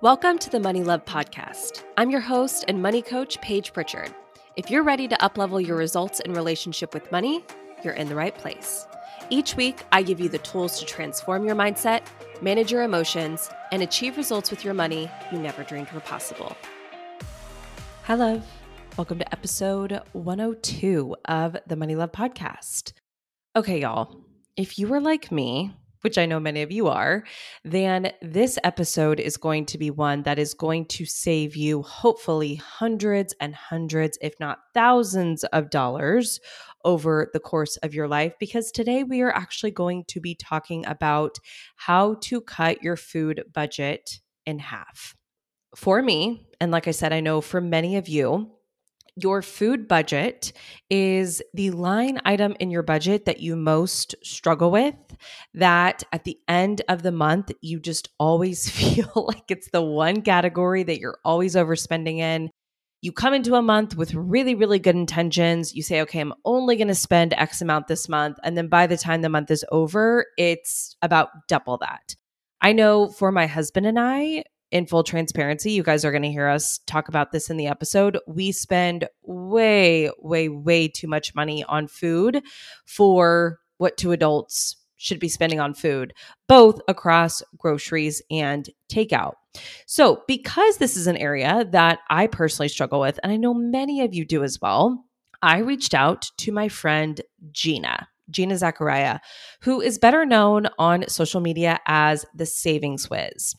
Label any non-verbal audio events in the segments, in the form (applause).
Welcome to the Money Love Podcast. I'm your host and money coach, Paige Pritchard. If you're ready to uplevel your results in relationship with money, you're in the right place. Each week, I give you the tools to transform your mindset, manage your emotions, and achieve results with your money you never dreamed were possible. Hi, love. Welcome to episode 102 of the Money Love Podcast. Okay, y'all, if you were like me, which I know many of you are, then this episode is going to be one that is going to save you hopefully hundreds and hundreds, if not thousands of dollars over the course of your life. Because today we are actually going to be talking about how to cut your food budget in half. For me, and like I said, I know for many of you, your food budget is the line item in your budget that you most struggle with. That at the end of the month, you just always (laughs) feel like it's the one category that you're always overspending in. You come into a month with really, really good intentions. You say, okay, I'm only going to spend X amount this month. And then by the time the month is over, it's about double that. I know for my husband and I, in full transparency, you guys are going to hear us talk about this in the episode. We spend way, way, way too much money on food for what two adults should be spending on food, both across groceries and takeout. So, because this is an area that I personally struggle with, and I know many of you do as well, I reached out to my friend Gina. Gina Zakaria, who is better known on social media as the Savings Whiz.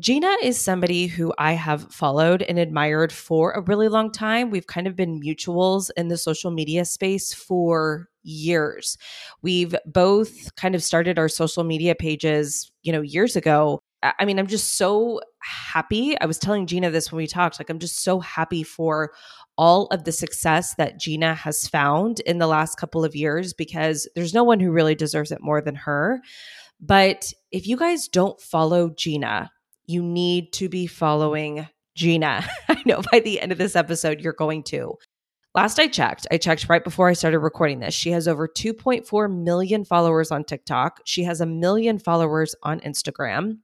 Gina is somebody who I have followed and admired for a really long time. We've kind of been mutuals in the social media space for years. We've both kind of started our social media pages, you know, years ago. I mean, I'm just so happy. I was telling Gina this when we talked, like, I'm just so happy for all of the success that Gina has found in the last couple of years because there's no one who really deserves it more than her. But if you guys don't follow Gina, you need to be following Gina. (laughs) I know by the end of this episode, you're going to. Last I checked, I checked right before I started recording this. She has over 2.4 million followers on TikTok. She has a million followers on Instagram.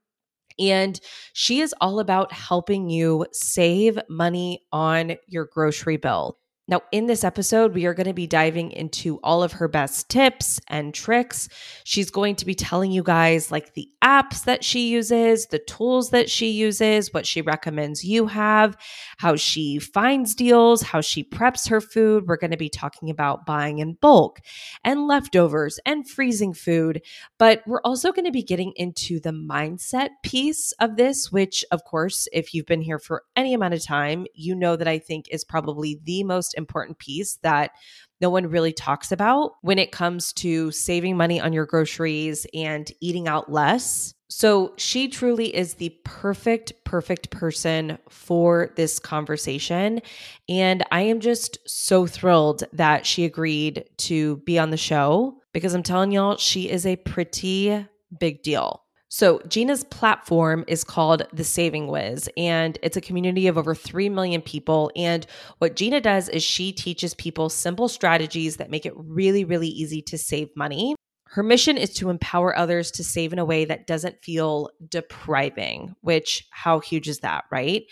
And she is all about helping you save money on your grocery bill. Now, in this episode, we are going to be diving into all of her best tips and tricks. She's going to be telling you guys like the apps that she uses, the tools that she uses, what she recommends you have, how she finds deals, how she preps her food. We're going to be talking about buying in bulk and leftovers and freezing food. But we're also going to be getting into the mindset piece of this, which, of course, if you've been here for any amount of time, you know that I think is probably the most important piece that no one really talks about when it comes to saving money on your groceries and eating out less. So, she truly is the perfect, perfect person for this conversation. And I am just so thrilled that she agreed to be on the show because I'm telling y'all, she is a pretty big deal. So, Gina's platform is called The Saving Whiz, and it's a community of over 3 million people. And what Gina does is she teaches people simple strategies that make it really, really easy to save money. Her mission is to empower others to save in a way that doesn't feel depriving, which, how huge is that, right?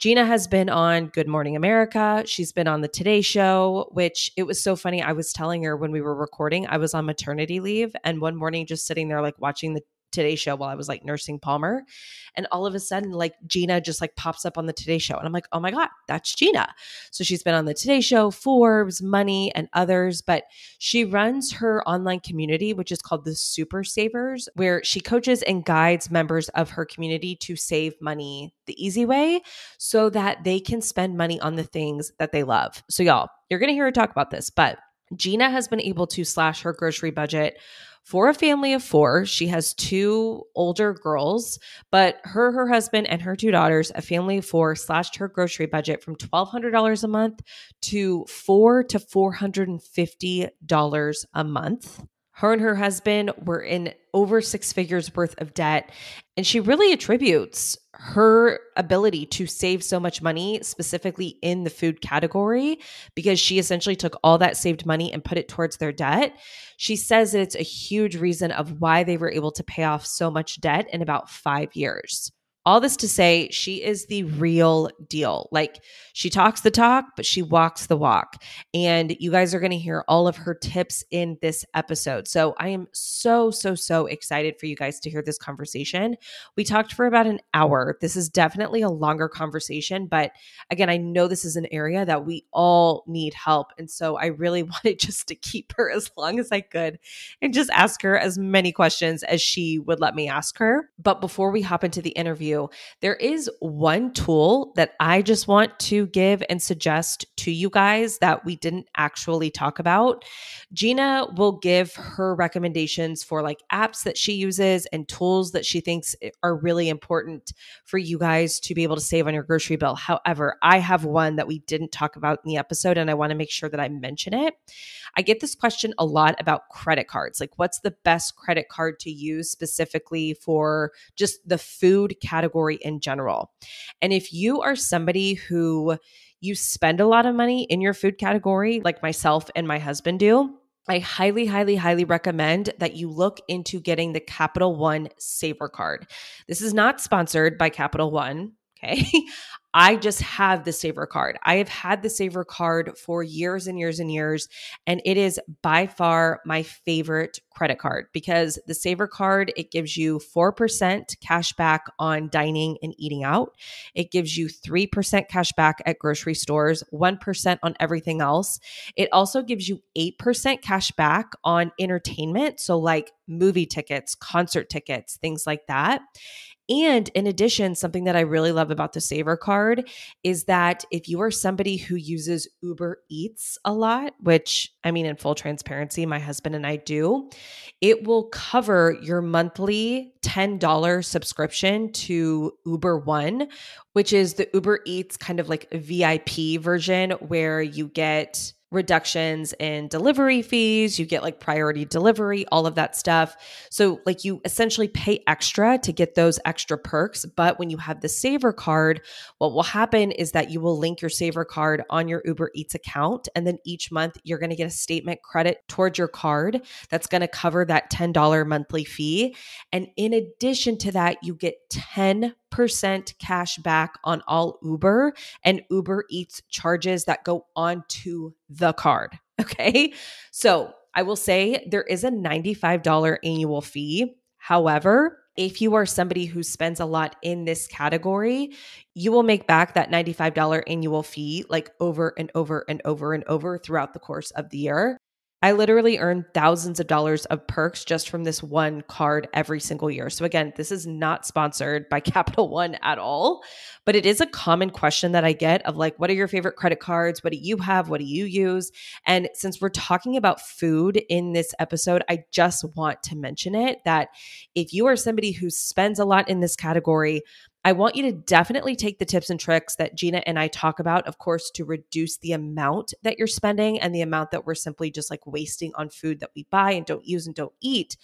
Gina has been on Good Morning America. She's been on the Today Show, which it was so funny. I was telling her when we were recording, I was on maternity leave. And one morning, just sitting there, like watching the Today Show while I was like nursing Palmer. And all of a sudden, like Gina just like pops up on the Today Show. And I'm like, oh my God, that's Gina. So she's been on the Today Show, Forbes, Money, and others. But she runs her online community, which is called the Super Savers, where she coaches and guides members of her community to save money the easy way so that they can spend money on the things that they love. So, y'all, you're going to hear her talk about this, but Gina has been able to slash her grocery budget for a family of four. She has two older girls, but her, her husband, and her two daughters, a family of four, slashed her grocery budget from $1,200 a month to four to $450 a month. Her and her husband were in over six figures worth of debt. And she really attributes her ability to save so much money, specifically in the food category, because she essentially took all that saved money and put it towards their debt. She says that it's a huge reason of why they were able to pay off so much debt in about five years. All this to say, she is the real deal. Like she talks the talk, but she walks the walk. And you guys are going to hear all of her tips in this episode. So I am so, so, so excited for you guys to hear this conversation. We talked for about an hour. This is definitely a longer conversation, but again, I know this is an area that we all need help. And so I really (laughs) wanted just to keep her as long as I could and just ask her as many questions as she would let me ask her. But before we hop into the interview, there is one tool that I just want to give and suggest to you guys that we didn't actually talk about. Gina will give her recommendations for like apps that she uses and tools that she thinks are really important for you guys to be able to save on your grocery bill. However, I have one that we didn't talk about in the episode and I want to make sure that I mention it. I get this question a lot about credit cards. Like, what's the best credit card to use specifically for just the food category in general? And if you are somebody who you spend a lot of money in your food category, like myself and my husband do, I highly, highly, highly recommend that you look into getting the Capital One Savor Card. This is not sponsored by Capital One. Okay. (laughs) I just have the Savor card. I have had the Savor card for years and years and years. And it is by far my favorite credit card because the Savor card, it gives you 4% cash back on dining and eating out. It gives you 3% cash back at grocery stores, 1% on everything else. It also gives you 8% cash back on entertainment. So, like movie tickets, concert tickets, things like that. And in addition, something that I really love about the Savor card is that if you are somebody who uses Uber Eats a lot, which I mean, in full transparency, my husband and I do, it will cover your monthly $10 subscription to Uber One, which is the Uber Eats kind of like VIP version where you get reductions in delivery fees, you get like priority delivery, all of that stuff. So, like, you essentially pay extra to get those extra perks. But when you have the Savor card, what will happen is that you will link your Savor card on your Uber Eats account. And then each month, you're going to get a statement credit towards your card that's going to cover that $10 monthly fee. And in addition to that, you get 10 percent cash back on all Uber and Uber Eats charges that go onto the card. (laughs) Okay. So I will say there is a $95 annual fee. However, if you are somebody who spends a lot in this category, you will make back that $95 annual fee like over and over and over and over throughout the course of the year. I literally earn thousands of dollars of perks just from this one card every single year. So, again, this is not sponsored by (laughs) Capital One at all, but it is a common question that I get of like, what are your favorite credit cards? What do you have? What do you use? And since we're talking about food in this episode, I just want to mention it that if you are somebody who spends a lot in this category, I want you to definitely take the tips and tricks that Gina and I talk about, of course, to reduce the amount that you're spending and the amount that we're simply just like wasting on food that we buy and don't use and don't eat.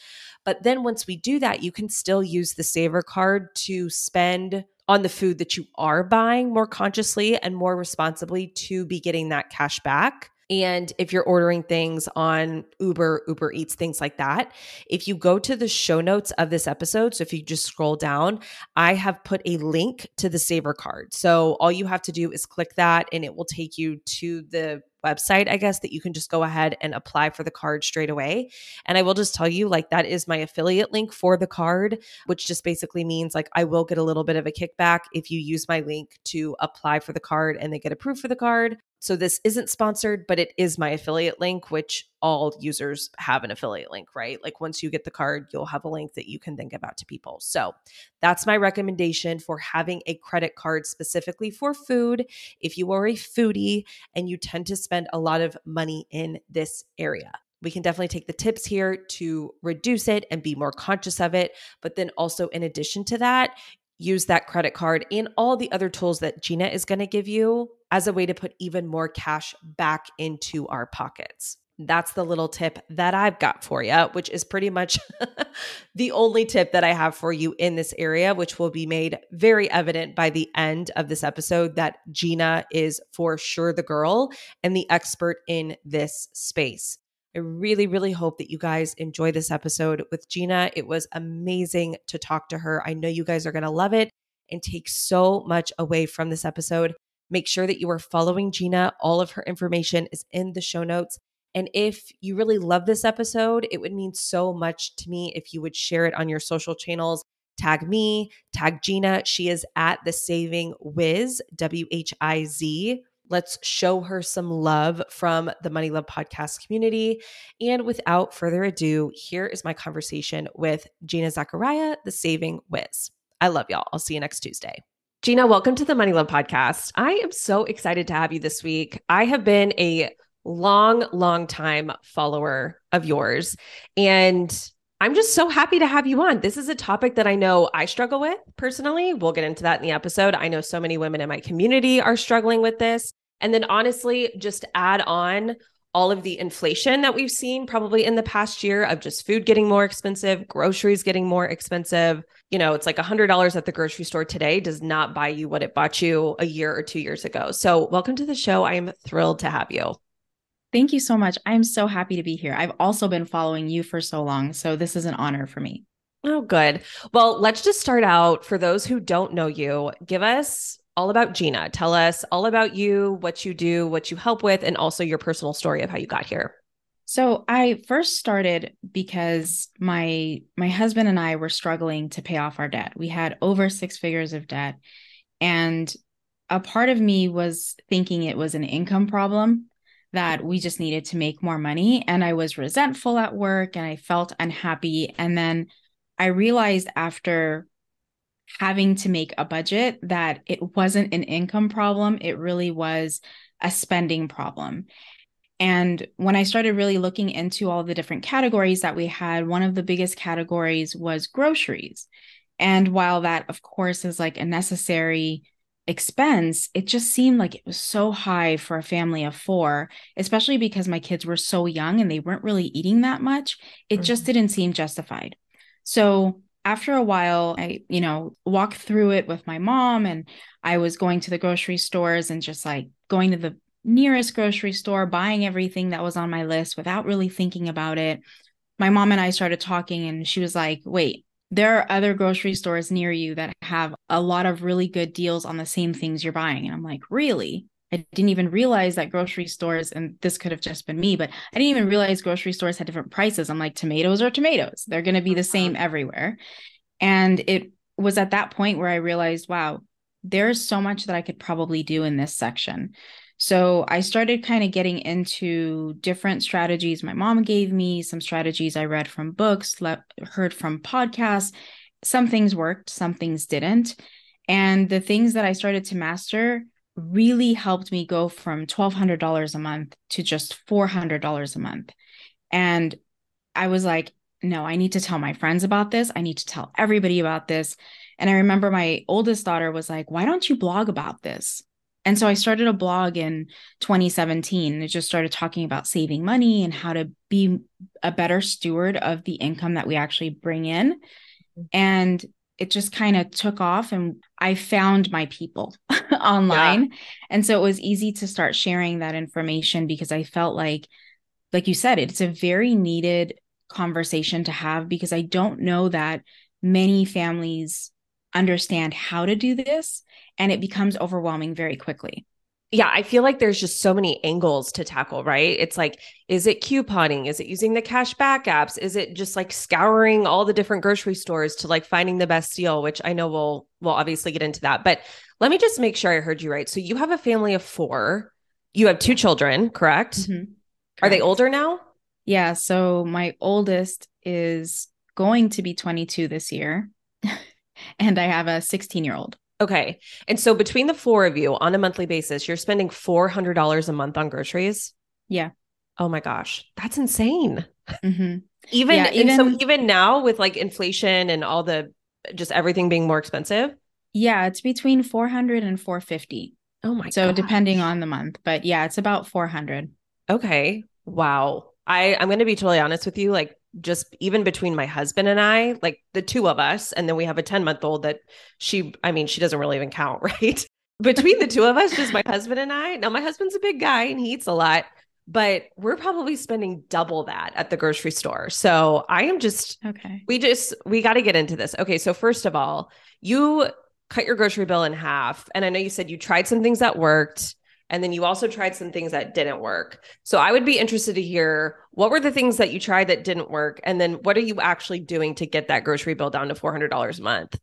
But then once we do that, you can still use the Savor card to spend on the food that you are buying more consciously and more responsibly to be getting that cash back. And if you're ordering things on Uber, Uber Eats, things like that, if you go to the show notes of this episode, so if you just scroll down, I have put a link to the Savor card. So all you have to do is click that and it will take you to the website, I guess, that you can just go ahead and apply for the card straight away. And I will just tell you, like, that is my affiliate link for the card, which just basically means like I will get a little bit of a kickback if you use my link to apply for the card and they get approved for the card. So this isn't sponsored, but it is my affiliate link, which all users have an affiliate link, right? Like once you get the card, you'll have a link that you can then give out to people. So that's my recommendation for having a credit card specifically for food. If you are a foodie and you tend to spend a lot of money in this area. We can definitely take the tips here to reduce it and be more conscious of it. But then also, in addition to that, use that credit card and all the other tools that Gina is going to give you as a way to put even more cash back into our pockets. That's the little tip that I've got for you, which is pretty much (laughs) the only tip that I have for you in this area, which will be made very evident by the end of this episode that Gina is for sure the girl and the expert in this space. I really, really hope that you guys enjoy this episode with Gina. It was amazing to talk to her. I know you guys are going to love it. and take so much away from this episode. Make sure that you are following Gina. All of her information is in the show notes. And if you really love this episode, it would mean so much to me if you would share it on your social channels. Tag me, tag Gina. She is at the Saving Whiz, W H I Z. Let's show her some love from the Money Love podcast community. And without further ado, here is my conversation with Gina Zakaria, the Saving Whiz. I love y'all. I'll see you next Tuesday. Gina, welcome to the Money Love podcast. I am so excited to have you this week. I have been a long, long time follower of yours. And I'm just so happy to have you on. This is a topic that I know I struggle with personally. We'll get into that in the episode. I know so many women in my community are struggling with this. And then honestly, just add on all of the inflation that we've seen probably in the past year of just food getting more expensive, groceries getting more expensive. You know, it's like $100 at the grocery store today does not buy you what it bought you a year or two years ago. So, welcome to the show. I am thrilled to have you. Thank you so much. I'm so happy to be here. I've also been following you for so long. So this is an honor for me. Oh, good. Well, let's just start out. For those who don't know you, give us all about Gina. Tell us all about you, what you do, what you help with, and also your personal story of how you got here. So I first started because my my husband and I were struggling to pay off our debt. We had over six figures of debt and a part of me was thinking it was an income problem that we just needed to make more money. And I was resentful at work and I felt unhappy. And then I realized after having to make a budget that it wasn't an income problem, it really was a spending problem. And when I started really looking into all the different categories that we had, one of the biggest categories was groceries. And while that, of course, is like a necessary expense, it just seemed like it was so high for a family of four, especially because my kids were so young and they weren't really eating that much. It mm-hmm. just didn't seem justified. So after a while, I, you know, walked through it with my mom and I was going to the grocery stores and just like going to the nearest grocery store, buying everything that was on my list without really thinking about it. My mom and I started talking and she was like, wait, there are other grocery stores near you that have a lot of really good deals on the same things you're buying. And I'm like, really? I didn't even realize that grocery stores, and this could have just been me, but I didn't even realize grocery stores had different prices. I'm like, tomatoes are tomatoes. They're going to be the same uh-huh. everywhere. And it was at that point where I realized, wow, there's so much that I could probably do in this section. So I started kind of getting into different strategies my mom gave me, some strategies I read from books, le- heard from podcasts. Some things worked, some things didn't. And the things that I started to master really helped me go from $1,200 a month to just $400 a month. And I was like, no, I need to tell my friends about this. I need to tell everybody about this. And I remember my oldest daughter was like, why don't you blog about this? And so I started a blog in 2017 and it just started talking about saving money and how to be a better steward of the income that we actually bring in. Mm-hmm. And it just kind of took off and I found my people (laughs) online. Yeah. And so it was easy to start sharing that information because I felt like like you said it's a very needed conversation to have because I don't know that many families understand how to do this and it becomes overwhelming very quickly. Yeah, I feel like there's just so many angles to tackle, right? It's like, is it couponing? Is it using the cash back apps? Is it just like scouring all the different grocery stores to like finding the best deal, which I know we'll we'll obviously get into that. But let me just make sure I heard you right. So you have a family of four. You have two children, correct? Mm-hmm. correct. Are they older now? Yeah. So my oldest is going to be 22 this year. (laughs) and I have a 16 year old. Okay. And so between the four of you on a monthly basis, you're spending $400 a month on groceries? Yeah. Oh my gosh. That's insane. Mm-hmm. Even, yeah, even so even now with like inflation and all the just everything being more expensive. Yeah, it's between 400 and 450. Oh my So gosh. depending on the month, but yeah, it's about 400. Okay. Wow. I I'm going to be totally honest with you like just even between my husband and I, like the two of us, and then we have a 10 month old that she, I mean, she doesn't really even count, (laughs) right? between the two of us, just my husband and I. Now, my husband's a big guy and he eats a lot, but we're probably spending double that at the grocery store. So I am just, okay. We just, we got to get into this. Okay. So, first of all, you cut your grocery bill in half. And I know you said you tried some things that worked and then you also tried some things that didn't work. So I would be interested to hear what were the things that you tried that didn't work and then what are you actually doing to get that grocery bill down to $400 a month?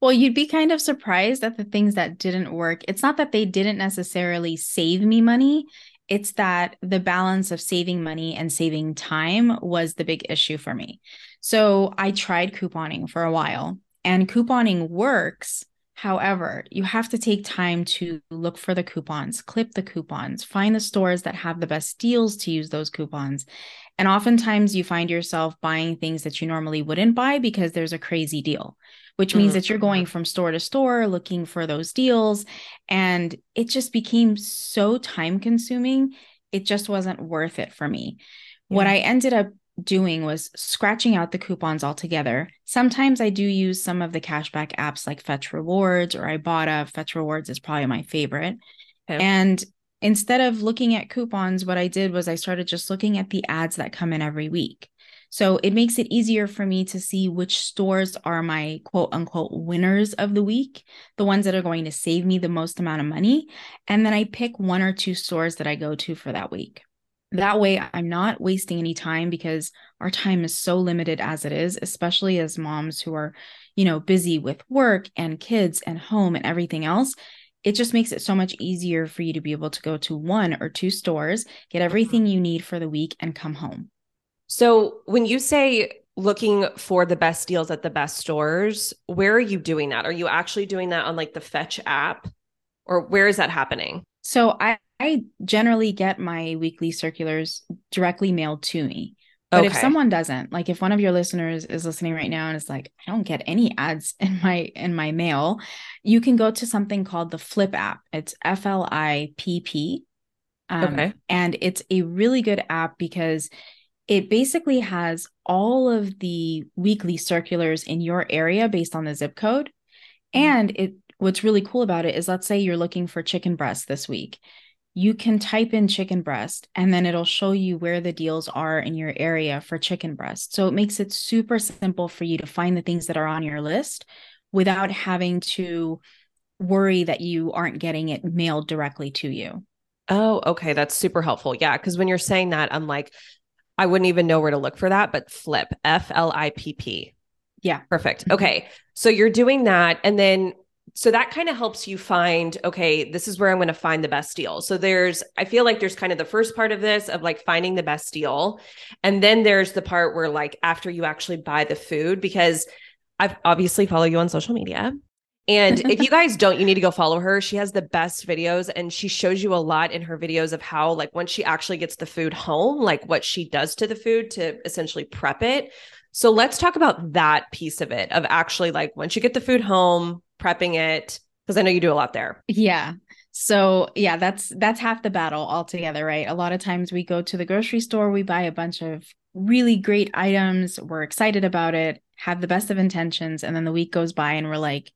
Well, you'd be kind of surprised at the things that didn't work. It's not that they didn't necessarily save me money, it's that the balance of saving money and saving time was the big issue for me. So I tried couponing for a while, and couponing works. However, you have to take time to look for the coupons, clip the coupons, find the stores that have the best deals to use those coupons. And oftentimes you find yourself buying things that you normally wouldn't buy because there's a crazy deal which means mm-hmm. that you're going from store to store looking for those deals. And it just became so time consuming. It just wasn't worth it for me. Yeah. What I ended up doing was scratching out the coupons altogether. Sometimes I do use some of the cashback apps like Fetch Rewards or Ibotta. Fetch Rewards is probably my favorite. Okay. And instead of looking at coupons, what I did was I started just looking at the ads that come in every week. So it makes it easier for me to see which stores are my quote unquote winners of the week, the ones that are going to save me the most amount of money. And then I pick one or two stores that I go to for that week. That way, I'm not wasting any time because our time is so limited as it is, especially as moms who are, you know, busy with work and kids and home and everything else it just makes it so much easier for you to be able to go to one or two stores, get mm-hmm. everything you need for the week, and come home. So when you say looking for the best deals at the best stores, where are you doing that? Are you actually doing that on like the Fetch app or where is that happening? So I, I generally get my weekly circulars directly mailed to me. But okay. if someone doesn't, like if one of your listeners is listening right now and is like, I don't get any ads (laughs) in my in my mail, you can go to something called the Flipp app. It's F L I P P. Um, okay. And it's a really good app because it basically has all of the weekly circulars in your area based on the zip code. Mm-hmm. And it what's really cool about it is let's say you're looking for chicken breast this week. You can type in chicken breast and then it'll show you where the deals are in your area for chicken breast. So it makes it super simple for you to find the things that are on your list without having to worry that you aren't getting it mailed directly to you. Oh, okay. That's super helpful. Yeah. Cause when you're saying that, I'm like, I wouldn't even know where to look for that, but Flipp, F L I P P. Yeah. Perfect. Mm-hmm. Okay. So you're doing that. And then, so that kind of helps you find, okay, this is where I'm going to find the best deal. So there's, I feel like there's kind of the first part of this of like finding the best deal. And then there's the part where, like, after you actually buy the food, because I've obviously follow you on social media. And if you (laughs) guys don't, you need to go follow her. She has the best videos and she shows you a lot in her videos of how, like, once she actually gets the food home, like what she does to the food to essentially prep it. So let's talk about that piece of it of actually, like, once you get the food home, prepping it, because I know you do a lot there. Yeah. So yeah, that's that's half the battle altogether, right? A lot of times we go to the grocery store, we buy a bunch of really great items, we're excited about it, have the best of intentions, and then the week goes by and we're like,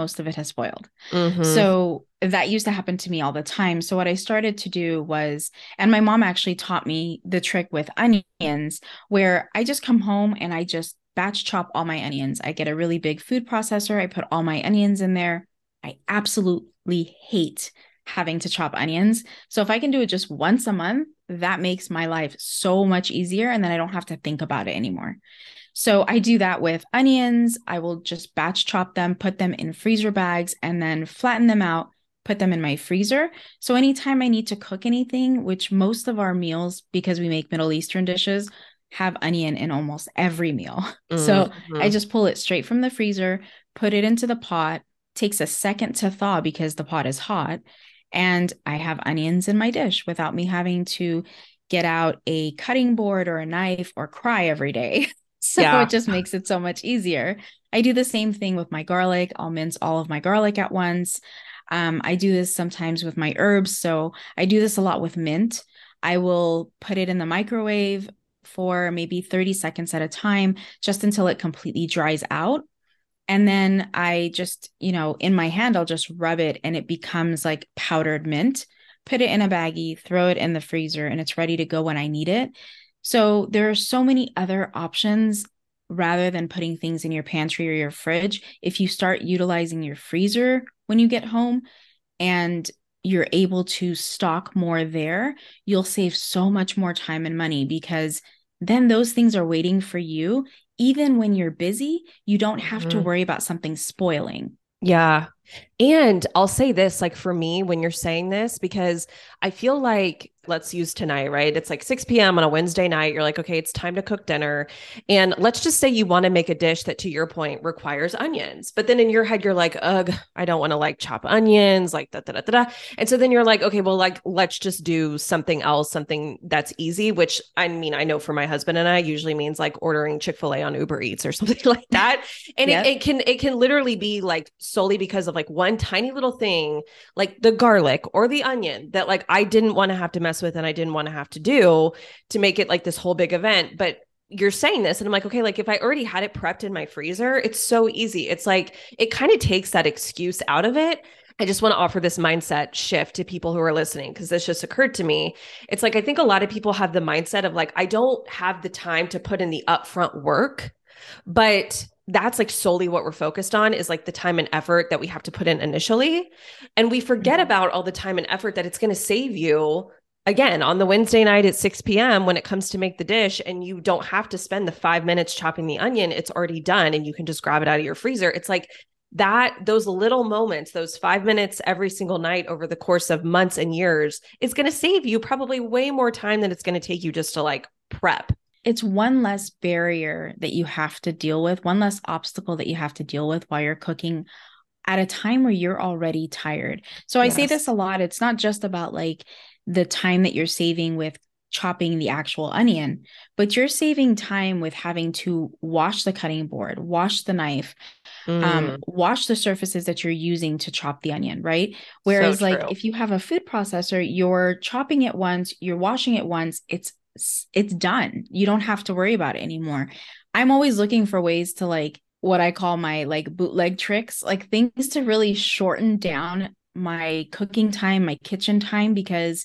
most of it has spoiled. Mm-hmm. So that used to happen to me all the time. So what I started to do was, and my mom actually taught me the trick with onions, where I just come home and I just batch chop all my onions. I get a really big food processor. I put all my onions in there. I absolutely hate having to chop onions. So if I can do it just once a month, that makes my life so much easier. And then I don't have to think about it anymore. So I do that with onions. I will just batch chop them, put them in freezer bags, and then flatten them out, put them in my freezer. So anytime I need to cook anything, which most of our meals, because we make Middle Eastern dishes, have onion in almost every meal. Mm-hmm. (laughs) So I just pull it straight from the freezer, put it into the pot, takes a second to thaw because the pot is hot. And I have onions in my dish without me having to get out a cutting board or a knife or cry every day. (laughs) So yeah. it just makes it so much easier. I do the same thing with my garlic. I'll mince all of my garlic at once. Um, I do this sometimes with my herbs. So I do this a lot with mint. I will put it in the microwave for maybe 30 seconds at a time, just until it completely dries out. And then I just, you know, in my hand, I'll just rub it and it becomes like powdered mint. Put it in a baggie, throw it in the freezer, and it's ready to go when I need it. So there are so many other options rather than putting things in your pantry or your fridge, if you start utilizing your freezer when you get home and you're able to stock more there, you'll save so much more time and money because then those things are waiting for you. Even when you're busy, you don't have mm-hmm. to worry about something spoiling. Yeah. And I'll say this like for me, when you're saying this, because I feel like let's use tonight, right? It's like 6 p.m. on a Wednesday night. You're like, okay, it's time to cook dinner. And let's just say you want to make a dish that, to your point, requires onions. But then in your head, you're like, ugh, I don't want to like chop onions, like da da da da. And so then you're like, okay, well, like, let's just do something else, something that's easy, which I mean, I know for my husband and I usually means like ordering Chick fil A on Uber Eats or (laughs) something like that. And yep. it, it can, it can literally be like solely because of like one tiny little thing, like the garlic or the onion that like I didn't want to have to mess with and I didn't want to have to do to make it like this whole big event. But you're saying this and I'm like, okay, like if I already had it prepped in my freezer, it's so easy. It's like it kind of takes that excuse out of it. I just want to offer this mindset shift to people who are listening because this just occurred to me. It's like I think a lot of people have the mindset of like I don't have the time to put in the upfront work, but that's like solely what we're focused on is like the time and effort that we have to put in initially. And we forget mm-hmm. about all the time and effort that it's going to save you again on the Wednesday night at 6 p.m. when it comes to make the dish and you don't have to spend the five minutes chopping the onion, it's already done and you can just grab it out of your freezer. It's like that, those little moments, those five minutes every single night over the course of months and years is going to save you probably way more time than it's going to take you just to like prep. It's one less barrier that you have to deal with, one less obstacle that you have to deal with while you're cooking at a time where you're already tired. So yes. I say this a lot. It's not just about like the time that you're saving with chopping the actual onion, but you're saving time with having to wash the cutting board, wash the knife, um, mm. um, wash the surfaces that you're using to chop the onion, right? Whereas, so like, if you have a food processor, you're chopping it once, you're washing it once, it's it's done. You don't have to worry about it anymore. I'm always looking for ways to like what I call my like bootleg tricks, like things to really shorten down my cooking time, my kitchen time, because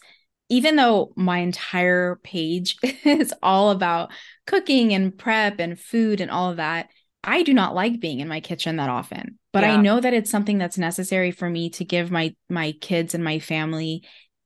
even though my entire page (laughs) is all about cooking and prep and food and all of that, I do not like being in my kitchen that often. But yeah. I know that it's something that's necessary for me to give my my kids and my family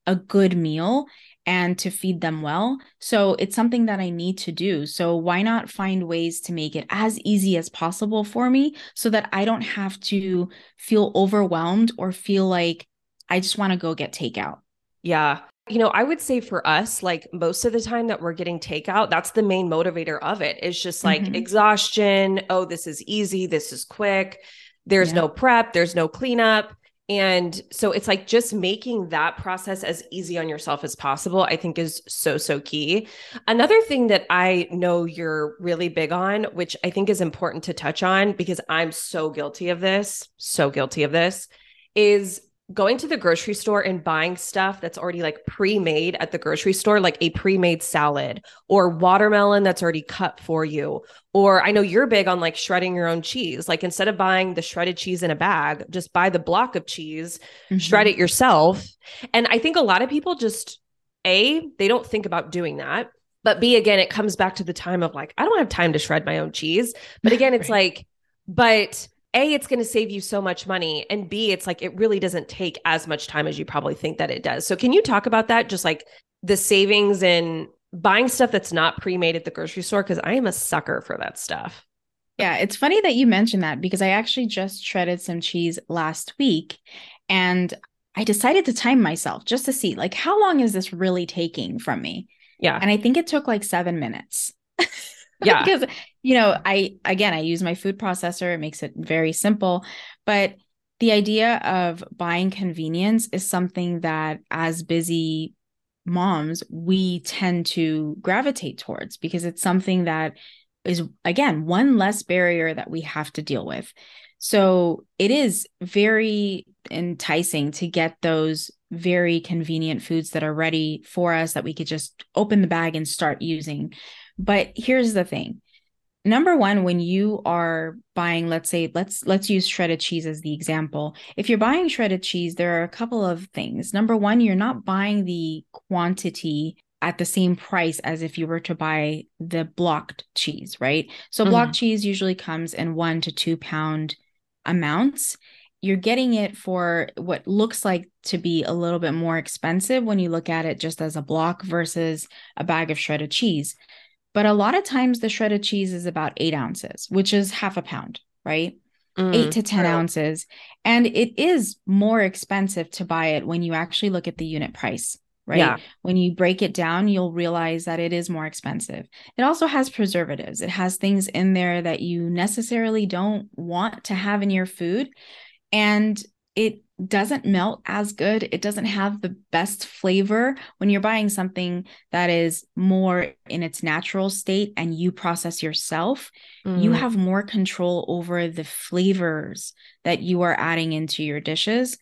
a good meal and to feed them well. So it's something that I need to do. So why not find ways to make it as easy as possible for me so that I don't have to feel overwhelmed or feel like I just want to go get takeout. Yeah. You know, I would say for us, like most of the time that we're getting takeout, that's the main motivator of it. It's just like mm-hmm. exhaustion. Oh, this is easy. This is quick. There's yeah. no prep. There's no cleanup. And so it's like just making that process as easy on yourself as possible, I think is so, so key. Another thing that I know you're really big on, which I think is important to touch on because I'm so guilty of this, so guilty of this, is going to the grocery store and buying stuff that's already like pre-made at the grocery store like a pre-made salad or watermelon that's already cut for you. Or i know you're big on like shredding your own cheese. Like instead of buying the shredded cheese in a bag just buy the block of cheese mm-hmm. shred it yourself. And i think a lot of people just a they don't think about doing that. But b again it comes back to the time of like i don't have time to shred my own cheese. But (laughs) again it's right. like but a it's going to save you so much money and b it's like it really doesn't take as much time as you probably think that it does. So can you talk about that? Just like the savings in buying stuff that's not pre-made at the grocery store because i am a sucker for that stuff. Yeah it's funny that you mentioned that because i actually just shredded some cheese last week and i decided to time myself just to see like how long is this really taking from me? Yeah. And i think it took like seven minutes (laughs) (laughs) yeah. Because you know i again i use my food processor. It makes it very simple. But the idea of buying convenience is something that as busy moms we tend to gravitate towards because it's something that is again one less barrier that we have to deal with. So it is very enticing to get those very convenient foods that are ready for us that we could just open the bag and start using but here's the thing. Number one, when you are buying, let's say, let's let's use shredded cheese as the example. If you're buying shredded cheese, there are a couple of things. Number one, you're not buying the quantity at the same price as if you were to buy the blocked cheese, right? So mm-hmm. blocked cheese usually comes in one to two pound amounts. You're getting it for what looks like to be a little bit more expensive when you look at it just as a block versus a bag of shredded cheese. But a lot of times the shredded cheese is about eight ounces, which is half a pound, right? Mm, eight to 10 true. ounces. And it is more expensive to buy it when you actually look at the unit price right? Yeah. When you break it down, you'll realize that it is more expensive. It also has preservatives, it has things in there that you necessarily don't want to have in your food. And it doesn't melt as good. It doesn't have the best flavor when you're buying something that is more in its natural state and you process yourself. Mm. You have more control over the flavors that you are adding into your dishes.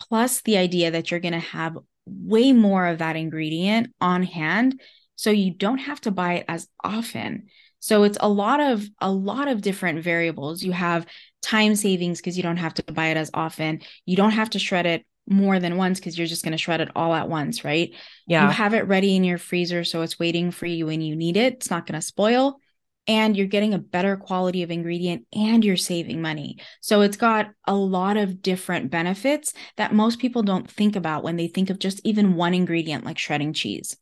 Plus, the idea that you're going to have way more of that ingredient on hand so you don't have to buy it as often so it's a lot of a lot of different variables. You have time savings because you don't have to buy it as often. You don't have to shred it more than once because you're just going to shred it all at once right? Yeah. you have it ready in your freezer so it's waiting for you when you need it. It's not going to spoil. And you're getting a better quality of ingredient and you're saving money. So it's got a lot of different benefits that most people don't think about when they think of just even one ingredient like shredding cheese.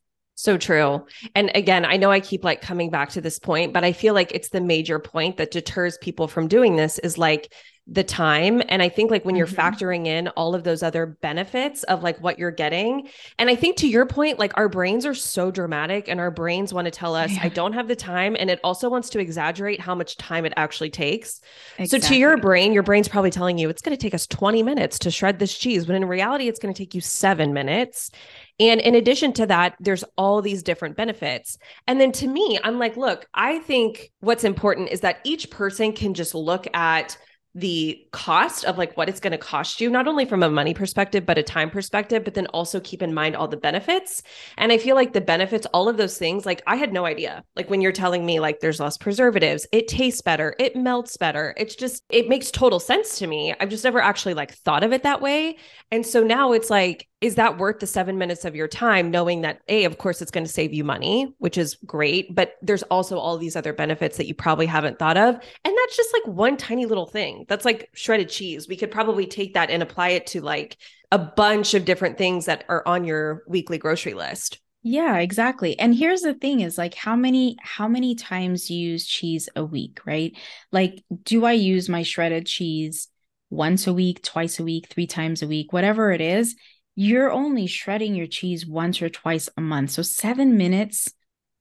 So true. And again, I know I keep like coming back to this point, but I feel like it's the major point that deters people from doing this is like the time and i think like when you're mm-hmm. factoring in all of those other benefits of like what you're getting and i think to your point like our brains are so dramatic and our brains want to tell us yeah. i don't have the time and it also wants to exaggerate how much time it actually takes exactly. so to your brain your brain's probably telling you it's going to take us 20 minutes to shred this cheese when in reality it's going to take you 7 minutes and in addition to that, there's all these different benefits. And then to me, I'm like, look, I think what's important is that each person can just look at the cost of like what it's going to cost you not only from a money perspective but a time perspective but then also keep in mind all the benefits. And i feel like the benefits all of those things like i had no idea. Like when you're telling me like there's less preservatives it tastes better it melts better it's just it makes total sense to me. I've just never actually like thought of it that way. And so now it's like is that worth the seven minutes of your time knowing that a of course it's going to save you money which is great but there's also all these other benefits that you probably haven't thought of and that's just like one tiny little thing. That's like shredded cheese. We could probably take that and apply it to like a bunch of different things that are on your weekly grocery list. Yeah exactly and here's the thing is like how many how many times you use cheese a week right? Like do i use my shredded cheese once a week twice a week three times a week whatever it is you're only shredding your cheese once or twice a month. So seven minutes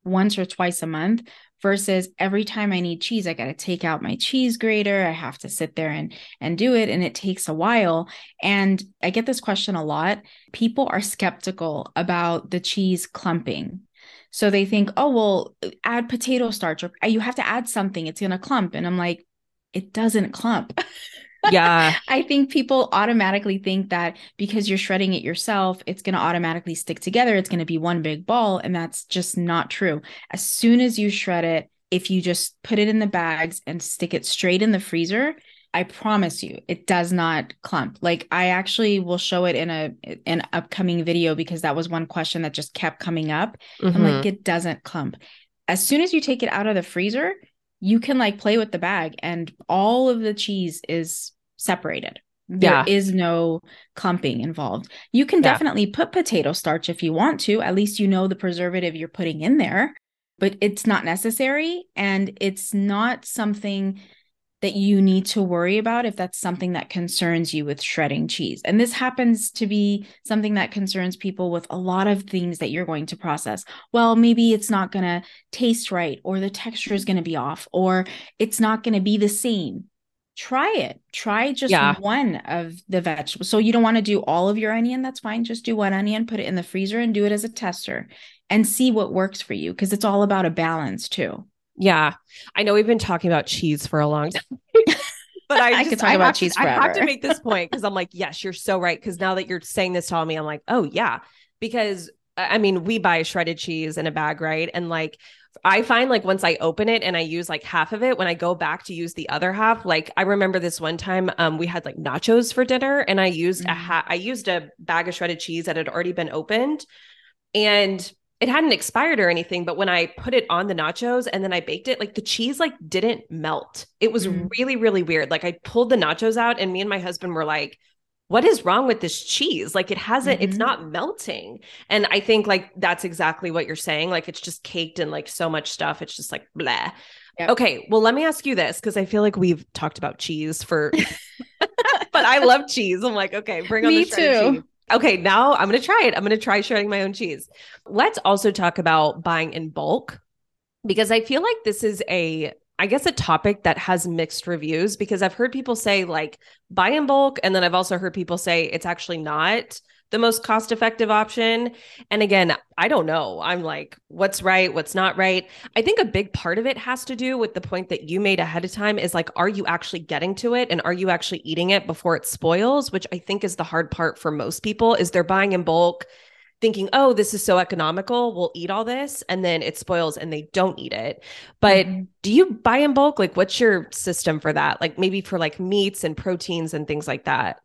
once or twice a month versus every time I need cheese, I got to take out my cheese grater. I have to sit there and, and do it. And it takes a while. And I get this question a lot. People are skeptical about the cheese clumping. So they think, oh, well, add potato starch or you have to add something. It's going to clump. And I'm like, it doesn't clump. (laughs) Yeah. (laughs) I think people automatically think that because you're shredding it yourself, it's going to automatically stick together. It's going to be one big ball. And that's just not true. As soon as you shred it, if you just put it in the bags and stick it straight in the freezer, I promise you, it does not clump. Like I actually will show it in a an upcoming video because that was one question that just kept coming up. Mm-hmm. I'm like, mm-hmm. it doesn't clump. As soon as you take it out of the freezer, you can like play with the bag and all of the cheese is separated. There yeah. is no clumping involved. You can yeah. definitely put potato starch if you want to. At least you know the preservative you're putting in there, but it's not necessary. And it's not something that you need to worry about if that's something that concerns you with shredding cheese. And this happens to be something that concerns people with a lot of things that you're going to process. Well, maybe it's not going to taste right, or the texture is going to be off, or it's not going to be the same. Try it. Try just yeah. one of the vegetables. So you don't want to do all of your onion, that's fine. Just do one onion, put it in the freezer and do it as a tester and see what works for you because it's all about a balance too. Yeah. I know we've been talking about cheese for a long time. (laughs) but I, I could talk I about cheese to, I have to make this point because I'm like, yes, you're so right. Because now that you're saying this to me, I'm like, oh yeah. Because I mean, we buy shredded cheese in a bag, right? And like I find like once I open it and I use like half of it, when I go back to use the other half, like I remember this one time um, we had like nachos for dinner and I used mm-hmm. a ha- I used a bag of shredded cheese that had already been opened and it hadn't expired or anything, but when I put it on the nachos and then I baked it, like the cheese like didn't melt. It was mm. really, really weird. Like I pulled the nachos out and me and my husband were like, what is wrong with this cheese? Like it hasn't, mm-hmm. it's not melting. And I think like that's exactly what you're saying. Like it's just caked in like so much stuff. It's just like blah. Yep. Okay. Well, let me ask you this because I feel like we've talked about cheese for, (laughs) (laughs) but I love cheese. I'm like, okay, bring on me the too. Okay, now I'm going to try it. I'm going to try shredding my own cheese. Let's also talk about buying in bulk because I feel like this is a I guess a topic that has mixed reviews because I've heard people say like buy in bulk and then I've also heard people say it's actually not the most cost effective option. And again, I don't know. I'm like, what's right? What's not right? I think a big part of it has to do with the point that you made ahead of time is like, are you actually getting to it? And are you actually eating it before it spoils? Which I think is the hard part for most people is they're buying in bulk thinking, oh, this is so economical, we'll eat all this, and then it spoils and they don't eat it. But mm-hmm. do you buy in bulk? Like, what's your system for that? Like, maybe for like meats and proteins and things like that?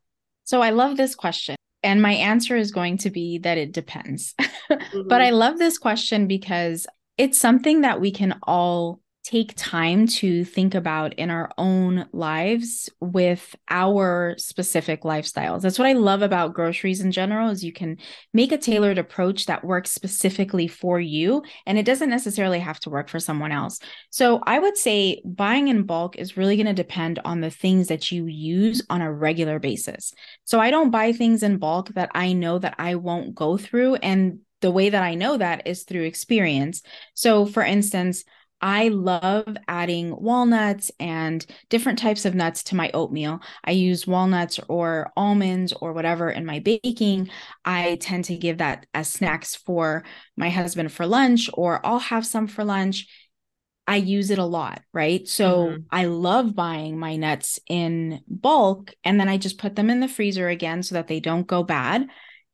So, I love this question. And my answer is going to be that it depends. (laughs) mm-hmm. But I love this question because it's something that we can all take time to think about in our own lives with our specific lifestyles. That's what I love about groceries in general is you can make a tailored approach that works specifically for you and it doesn't necessarily have to work for someone else. So I would say buying in bulk is really going to depend on the things that you use on a regular basis. So I don't buy things in bulk that I know that I won't go through and the way that I know that is through experience. So, for instance, I love adding walnuts and different types of nuts to my oatmeal. I use walnuts or almonds or whatever in my baking. I tend to give that as snacks for my husband for lunch, or I'll have some for lunch. I use it a lot, right? So mm-hmm. I love buying my nuts in bulk and then I just put them in the freezer again so that they don't go bad.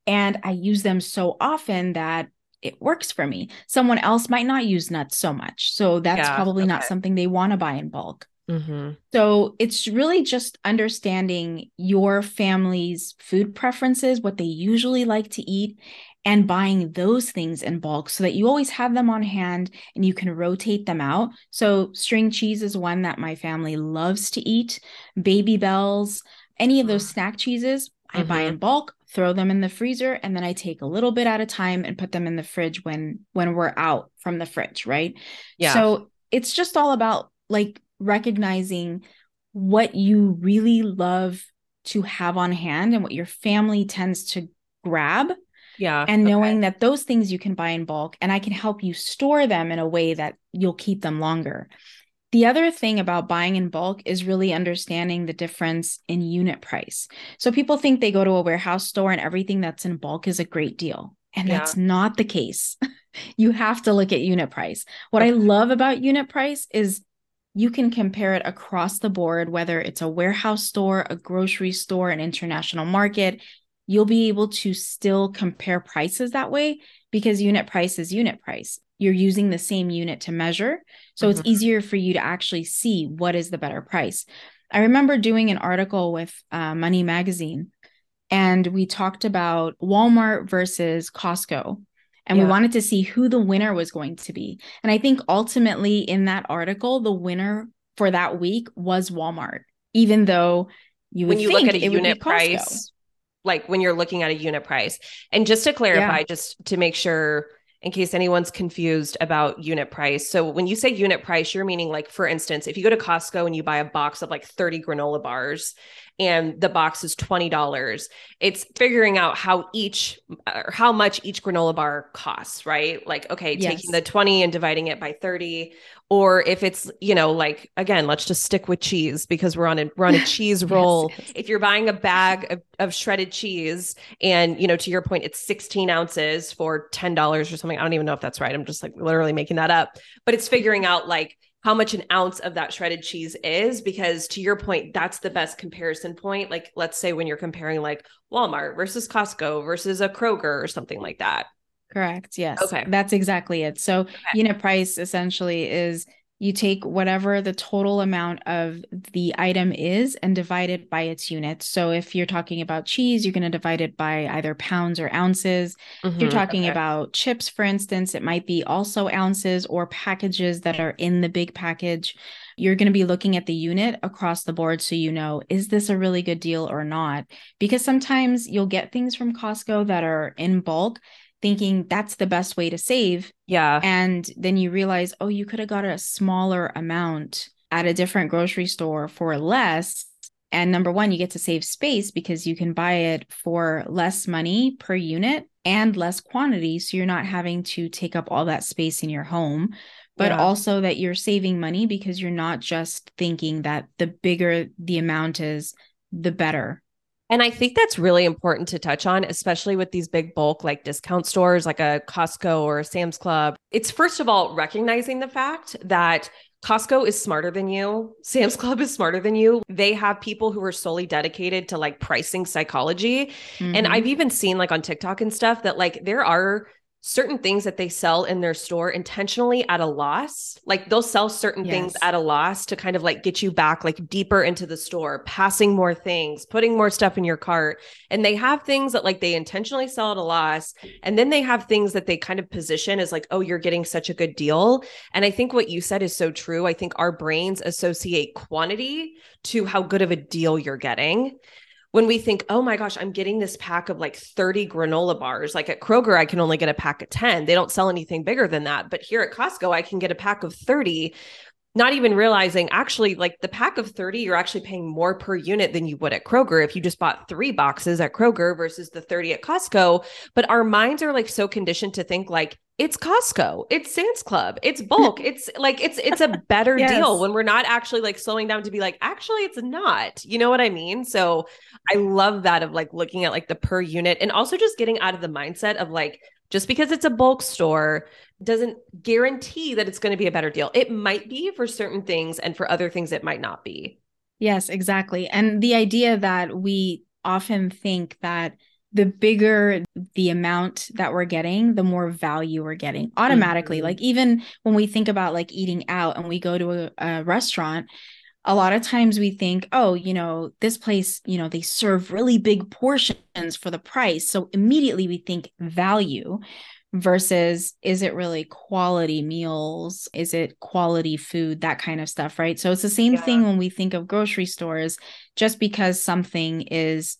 And I use them so often that it works for me. Someone else might not use nuts so much. So that's yeah, probably okay. not something they want to buy in bulk. Mm-hmm. So it's really just understanding your family's food preferences, what they usually like to eat, and buying those things in bulk so that you always have them on hand and you can rotate them out. So string cheese is one that my family loves to eat, Babybels, any of those mm. snack cheeses. I mm-hmm. buy in bulk, throw them in the freezer, and then I take a little bit at a time and put them in the fridge when when we're out from the fridge, right? Yeah. So it's just all about like recognizing what you really love to have on hand and what your family tends to grab. Yeah. And knowing okay. that those things you can buy in bulk and I can help you store them in a way that you'll keep them longer. The other thing about buying in bulk is really understanding the difference in unit price. So people think they go to a warehouse store and everything that's in bulk is a great deal. And yeah. that's not the case. (laughs) you have to look at unit price. What okay. I love about unit price is you can compare it across the board, whether it's a warehouse store, a grocery store, an international market. You'll be able to still compare prices that way because unit price is unit price you're using the same unit to measure. So mm-hmm. it's easier for you to actually see what is the better price. I remember doing an article with uh, Money Magazine, and we talked about Walmart versus Costco. And yeah. we wanted to see who the winner was going to be. And I think ultimately in that article, the winner for that week was Walmart, even though you when you look at a unit price, like when you're looking at a unit price. And just to clarify, yeah. just to make sure in case anyone's confused about unit price. So when you say unit price, you're meaning like, for instance, if you go to Costco and you buy a box of like 30 granola bars and the box is $20, it's figuring out how each or how much each granola bar costs, right? Like, okay, yes. taking the 20 and dividing it by 30 or if it's you know like again let's just stick with cheese because we're on a we're on a (laughs) cheese roll yes, yes. if you're buying a bag of, of, shredded cheese and you know to your point it's 16 ounces for $10 or something i don't even know if that's right i'm just like literally making that up but it's figuring out like how much an ounce of that shredded cheese is because to your point that's the best comparison point like let's say when you're comparing like walmart versus costco versus a kroger or something like that Correct. Yes. Okay. That's exactly it. So okay. unit price essentially is you take whatever the total amount of the item is and divide it by its units. So if you're talking about cheese, you're going to divide it by either pounds or ounces. Mm-hmm, if you're mm-hmm. talking okay. about chips, for instance, it might be also ounces or packages that are in the big package. You're going to be looking at the unit across the board so you know, is this a really good deal or not? Because sometimes you'll get things from Costco that are in bulk thinking that's the best way to save. Yeah. And then you realize, oh, you could have got a smaller amount at a different grocery store for less. And number one, you get to save space because you can buy it for less money per unit and less quantity. So you're not having to take up all that space in your home, but yeah. also that you're saving money because you're not just thinking that the bigger the amount is, the better and I think that's really important to touch on, especially with these big bulk like discount stores like a Costco or a Sam's Club. It's first of all recognizing the fact that Costco is smarter than you. Sam's Club is smarter than you. They have people who are solely dedicated to like pricing psychology. Mm-hmm. And I've even seen like on TikTok and stuff that like there are certain things that they sell in their store intentionally at a loss. Like they'll sell certain yes. things at a loss to kind of like get you back like deeper into the store, passing more things, putting more stuff in your cart. And they have things that like they intentionally sell at a loss. And then they have things that they kind of position as like, oh, you're getting such a good deal. And I think what you said is so true. I think our brains associate quantity to how good of a deal you're getting when we think, oh my gosh, I'm getting this pack of like 30 granola bars. Like at Kroger, I can only get a pack of 10. They don't sell anything bigger than that. But here at Costco, I can get a pack of 30 not even realizing actually like the pack of 30 you're actually paying more per unit than you would at Kroger if you just bought 3 boxes at Kroger versus the 30 at Costco but our minds are like so conditioned to think like it's Costco, it's Sam's Club, it's bulk, (laughs) it's like it's it's a better yes. deal when we're not actually like slowing down to be like actually it's not. You know what I mean? So I love that of like looking at like the per unit and also just getting out of the mindset of like just because it's a bulk store doesn't guarantee that it's going to be a better deal. It might be for certain things, and for other things, it might not be. Yes, exactly. And the idea that we often think that the bigger the amount that we're getting, the more value we're getting automatically. Mm-hmm. Like, even when we think about like eating out and we go to a, a restaurant, a lot of times we think, oh, you know, this place, you know, they serve really big portions for the price. So immediately we think value versus is it really quality meals? Is it quality food? That kind of stuff, right? So it's the same yeah. thing when we think of grocery stores. Just because something is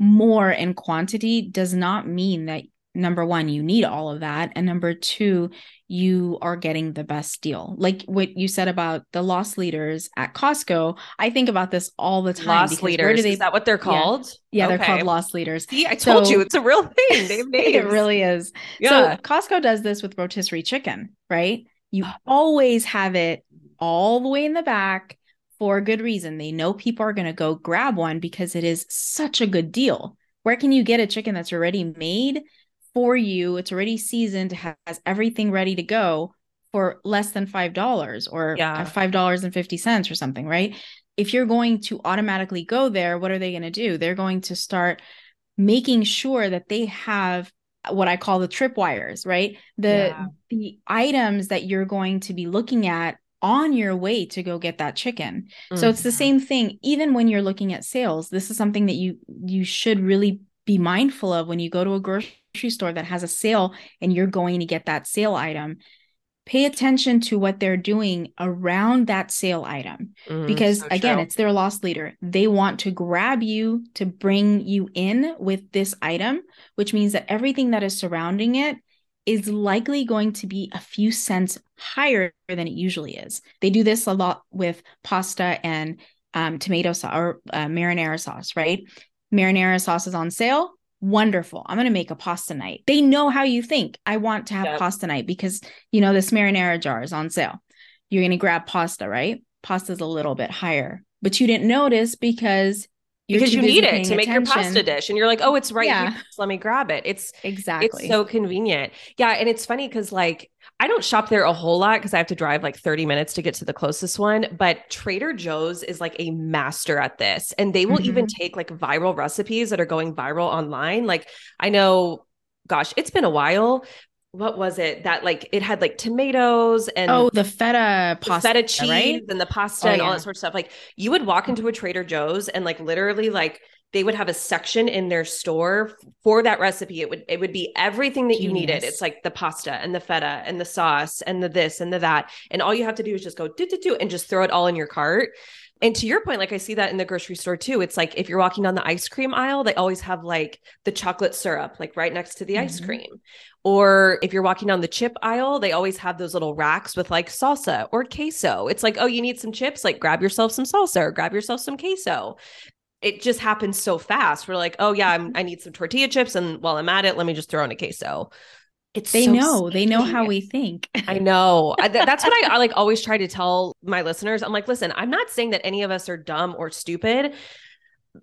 more in quantity does not mean that number one, you need all of that. And number two, you are getting the best deal. Like what you said about the loss leaders at Costco. I think about this all the time. Loss leaders. They, is that what they're called? Yeah, yeah okay. they're called loss leaders. See, I told so, you it's a real (laughs) thing. They have names. it really is. Yeah. So Costco does this with rotisserie chicken, right? You always have it all the way in the back for a good reason. They know people are going to go grab one because it is such a good deal. Where can you get a chicken that's already made for you. It's already seasoned, has everything ready to go for less than $5 or yeah. $5.50 or something, right? If you're going to automatically go there, what are they going to do? They're going to start making sure that they have what I call the tripwires, right? The yeah. the items that you're going to be looking at on your way to go get that chicken. Mm-hmm. So it's the mm-hmm. same thing even when you're looking at sales. This is something that you you should really be mindful of when you go to a grocery store that has a sale and you're going to get that sale item pay attention to what they're doing around that sale item mm, because so again true. it's their loss leader they want to grab you to bring you in with this item which means that everything that is surrounding it is likely going to be a few cents higher than it usually is they do this a lot with pasta and um, tomato sauce or uh, marinara sauce right marinara sauce is on sale wonderful. I'm going to make a pasta night. They know how you think. I want to have yep. pasta night because, you know, this marinara jar is on sale. You're going to grab pasta, right? Pasta's a little bit higher, but you didn't notice because because you need it to make attention. your pasta dish and you're like oh it's right yeah. here let me grab it it's exactly it's so convenient yeah and it's funny because like i don't shop there a whole lot because i have to drive like 30 minutes to get to the closest one but trader joe's is like a master at this and they will mm-hmm. even take like viral recipes that are going viral online like i know gosh it's been a while what was it that like it had like tomatoes and oh the feta pasta feta cheese right? and the pasta Oh, and all that sort of stuff. Like you would walk into a trader joe's and like literally like they would have a section in their store for that recipe. It would it would be everything that you needed. It's like the pasta and the feta and the sauce and the this and the that. And all you have to do is just go do do do and just throw it all in your cart and to your point, like I see that in the grocery store too. It's like if you're walking down the ice cream aisle, they always have like the chocolate syrup, like right next to the ice Mhm. cream. Or if you're walking down the chip aisle, they always have those little racks with like salsa or queso. It's like, oh, you need some chips? Like grab yourself some salsa or grab yourself some queso. It just happens so fast. We're like, oh yeah, I'm, I need some tortilla chips, and while I'm at it, let me just throw in a queso. It's they so know they know how we think (laughs) I know. I, th- that's what I, I like always try to tell my listeners. I'm like, listen, I'm not saying that any of us are dumb or stupid.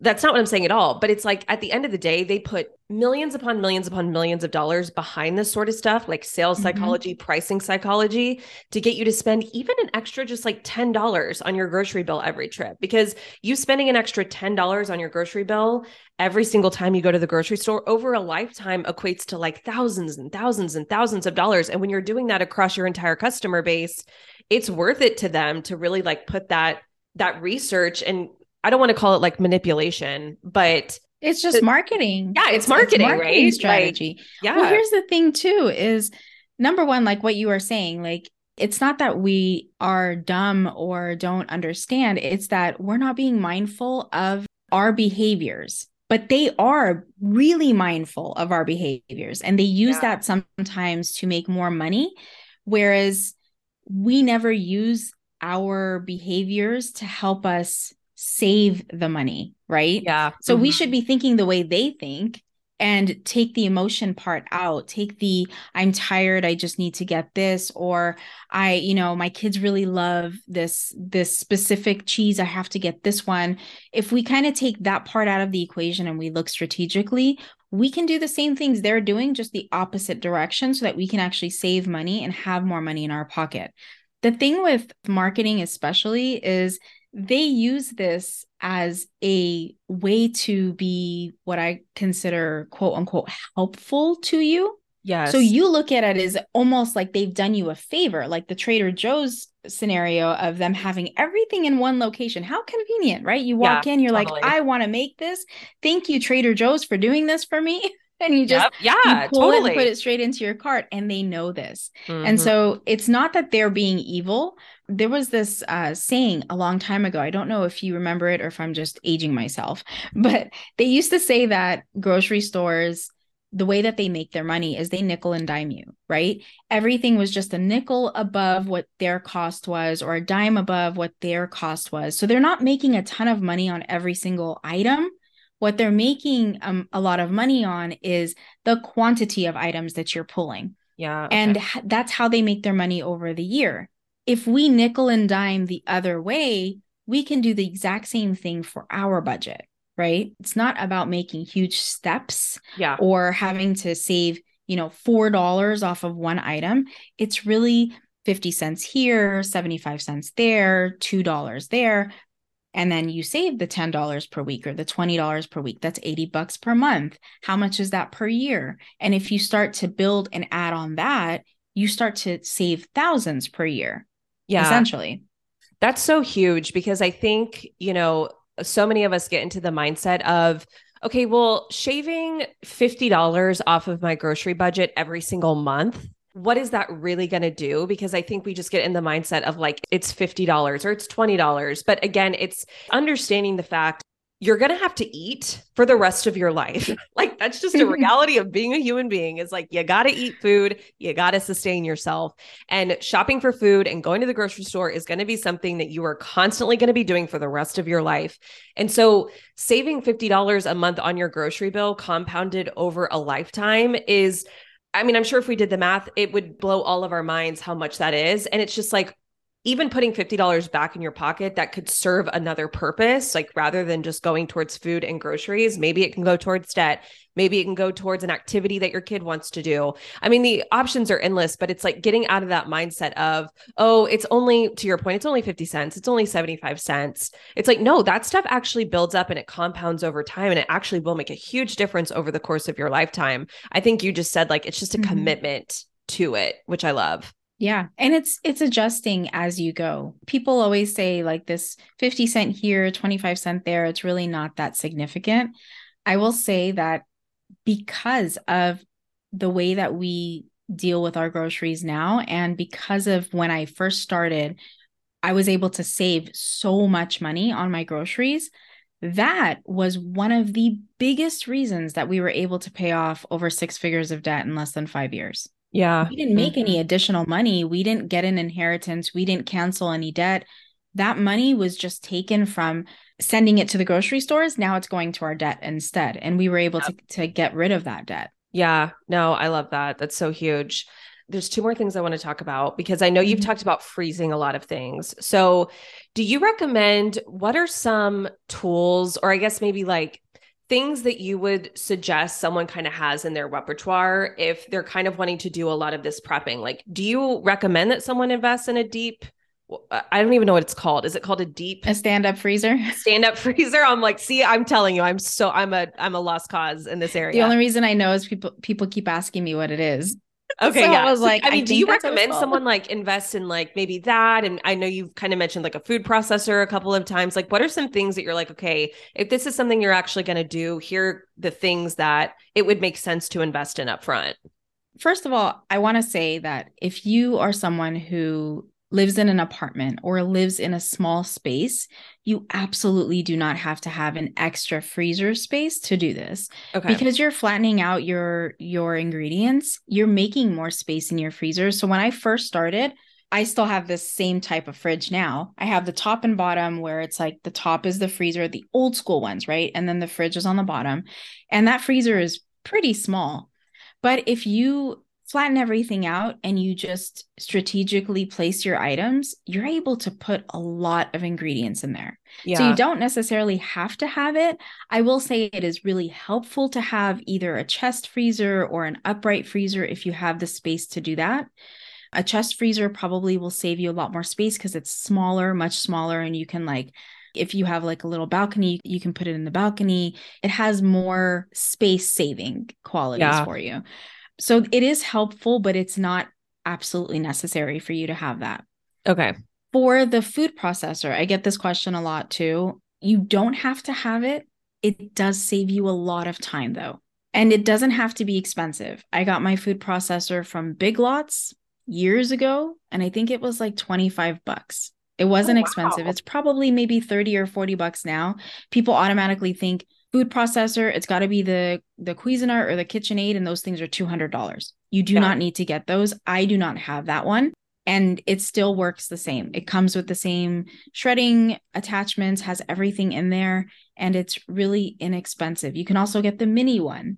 That's not what I'm saying at all. But it's like at the end of the day, they put millions upon millions upon millions of dollars behind this sort of stuff, like sales Mhm. psychology, pricing psychology, to get you to spend even an extra just like $10 on your grocery bill every trip. Because you spending an extra $10 on your grocery bill every single time you go to the grocery store over a lifetime equates to like thousands and thousands and thousands of dollars. And when you're doing that across your entire customer base, it's worth it to them to really like put that that research and I don't want to call it like manipulation, but it's just It- marketing Yeah, it's marketing, right? Like, strategy yeah. Well, here's the thing too is number one, like what you are saying, like it's not that we are dumb or don't understand, it's that we're not being mindful of our behaviors. But they are really mindful of our behaviors and they use Yeah. that sometimes to make more money. Whereas we never use our behaviors to help us save the money, right? yeah. So we Mhm. should be thinking the way they think and take the emotion part out. Take the I'm tired, I just need to get this or I, you know, my kids really love this this specific cheese, I have to get this one. If we kind of take that part out of the equation and we look strategically, we can do the same things they're doing just the opposite direction so that we can actually save money and have more money in our pocket. The thing with marketing especially is they use this as a way to be what I consider quote unquote helpful to you. Yes. So you look at it as almost like they've done you a favor, like the Trader Joe's scenario of them having everything in one location. How convenient, right? You walk Yeah, in, you're totally. like, I want to make this. Thank you, Trader Joe's, for doing this for me. (laughs) and you just Yep. yeah, you pull totally. it and put it straight into your cart, and they know this. And Mhm. so it's not that they're being evil. There was this uh, saying a long time ago. I don't know if you remember it or if I'm just aging myself, (laughs) but they used to say that grocery stores, the way that they make their money is they nickel and dime you, right? Everything was just a nickel above what their cost was or a dime above what their cost was. So they're not making a ton of money on every single item. What they're making um, a lot of money on is the quantity of items that you're pulling yeah. okay. and h- that's how they make their money over the year. If we nickel and dime the other way, we can do the exact same thing for our budget, right? It's not about making huge steps yeah. or having to save, you know, $4 off of one item. It's really 50 cents here, 75 cents there, $2 there. And then you save the $10 per week or the $20 per week. That's 80 bucks per month. How much is that per year? And if you start to build and add on that, you start to save thousands per year, Yeah. essentially. That's so huge because I think, you know, so many of us get into the mindset of, okay, well, shaving $50 off of my grocery budget every single month, what is that really going to do? Because I think we just get in the mindset of like, it's $50 or it's $20. But again, it's understanding the fact you're going to have to eat for the rest of your life. (laughs) like that's just a mm-hmm. reality of being a human being is like you got to eat food, you got to sustain yourself. And shopping for food and going to the grocery store is going to be something that you are constantly going to be doing for the rest of your life. And so saving $50 a month on your grocery bill compounded over a lifetime is I mean, I'm sure if we did the math, it would blow all of our minds how much that is. And it's just like even putting $50 back in your pocket that could serve another purpose, like rather than just going towards food and groceries, maybe it can go towards debt. Maybe it can go towards an activity that your kid wants to do. I mean, the options are endless, but it's like getting out of that mindset of, oh, it's only, to your point, it's only 50 cents, it's only 75 cents. It's like, no, that stuff actually builds up and it compounds over time and it actually will make a huge difference over the course of your lifetime. I think you just said like, it's just a Mhm. commitment to it, which I love. Yeah. And it's it's adjusting as you go. People always say like this 50 cent here, 25 cent there, it's really not that significant. I will say that because of the way that we deal with our groceries now and because of when I first started, I was able to save so much money on my groceries. That was one of the biggest reasons that we were able to pay off over six figures of debt in less than 5 years. Yeah. We didn't make mm-hmm. any additional money. We didn't get an inheritance. We didn't cancel any debt. That money was just taken from sending it to the grocery stores. Now it's going to our debt instead. And we were able to, to get rid of that debt. Yeah. No, I love that. That's so huge. There's two more things I want to talk about because I know you've mm-hmm. talked about freezing a lot of things. So, do you recommend what are some tools, or I guess maybe like things that you would suggest someone kind of has in their repertoire if they're kind of wanting to do a lot of this prepping? Like, do you recommend that someone invest in a deep? Uh, I don't even know what it's called. Is it called a deep a stand up freezer? (laughs) Stand up freezer. I'm like, see, I'm telling you, I'm so I'm a I'm a lost cause in this area. The only reason I know is people people keep asking me what it is. Okay, so yeah. I was like, I mean, I do you recommend someone like invest in like maybe that? And I know you've kind of mentioned like a food processor a couple of times. Like, what are some things that you're like, okay, if this is something you're actually going to do, here are the things that it would make sense to invest in up front? First of all, I want to say that if you are someone who lives in an apartment or lives in a small space, you absolutely do not have to have an extra freezer space to do this. Okay. Because you're flattening out your your ingredients, you're making more space in your freezer. So when I first started, I still have this same type of fridge now. I have the top and bottom where it's like the top is the freezer, the old school ones, right? And then the fridge is on the bottom. And that freezer is pretty small. But if you flatten everything out and you just strategically place your items, you're able to put a lot of ingredients in there. Yeah. So you don't necessarily have to have it. I will say it is really helpful to have either a chest freezer or an upright freezer if you have the space to do that. A chest freezer probably will save you a lot more space because it's smaller, much smaller, and you can like if you have like a little balcony, you can put it in the balcony. It has more space saving qualities yeah. for you so it is helpful, but it's not absolutely necessary for you to have that. Okay. For the food processor, I get this question a lot too. You don't have to have it. It does save you a lot of time though. And it doesn't have to be expensive. I got my food processor from Big Lots years ago, and I think it was like 25 bucks. It wasn't oh, wow. expensive. It's probably maybe 30 or 40 bucks now. People automatically think, food processor it's got to be the the cuisinart or the kitchenaid and those things are $200 you do yeah. not need to get those. I do not have that one. And it still works the same. It comes with the same shredding attachments has everything in there and it's really inexpensive. You can also get the mini one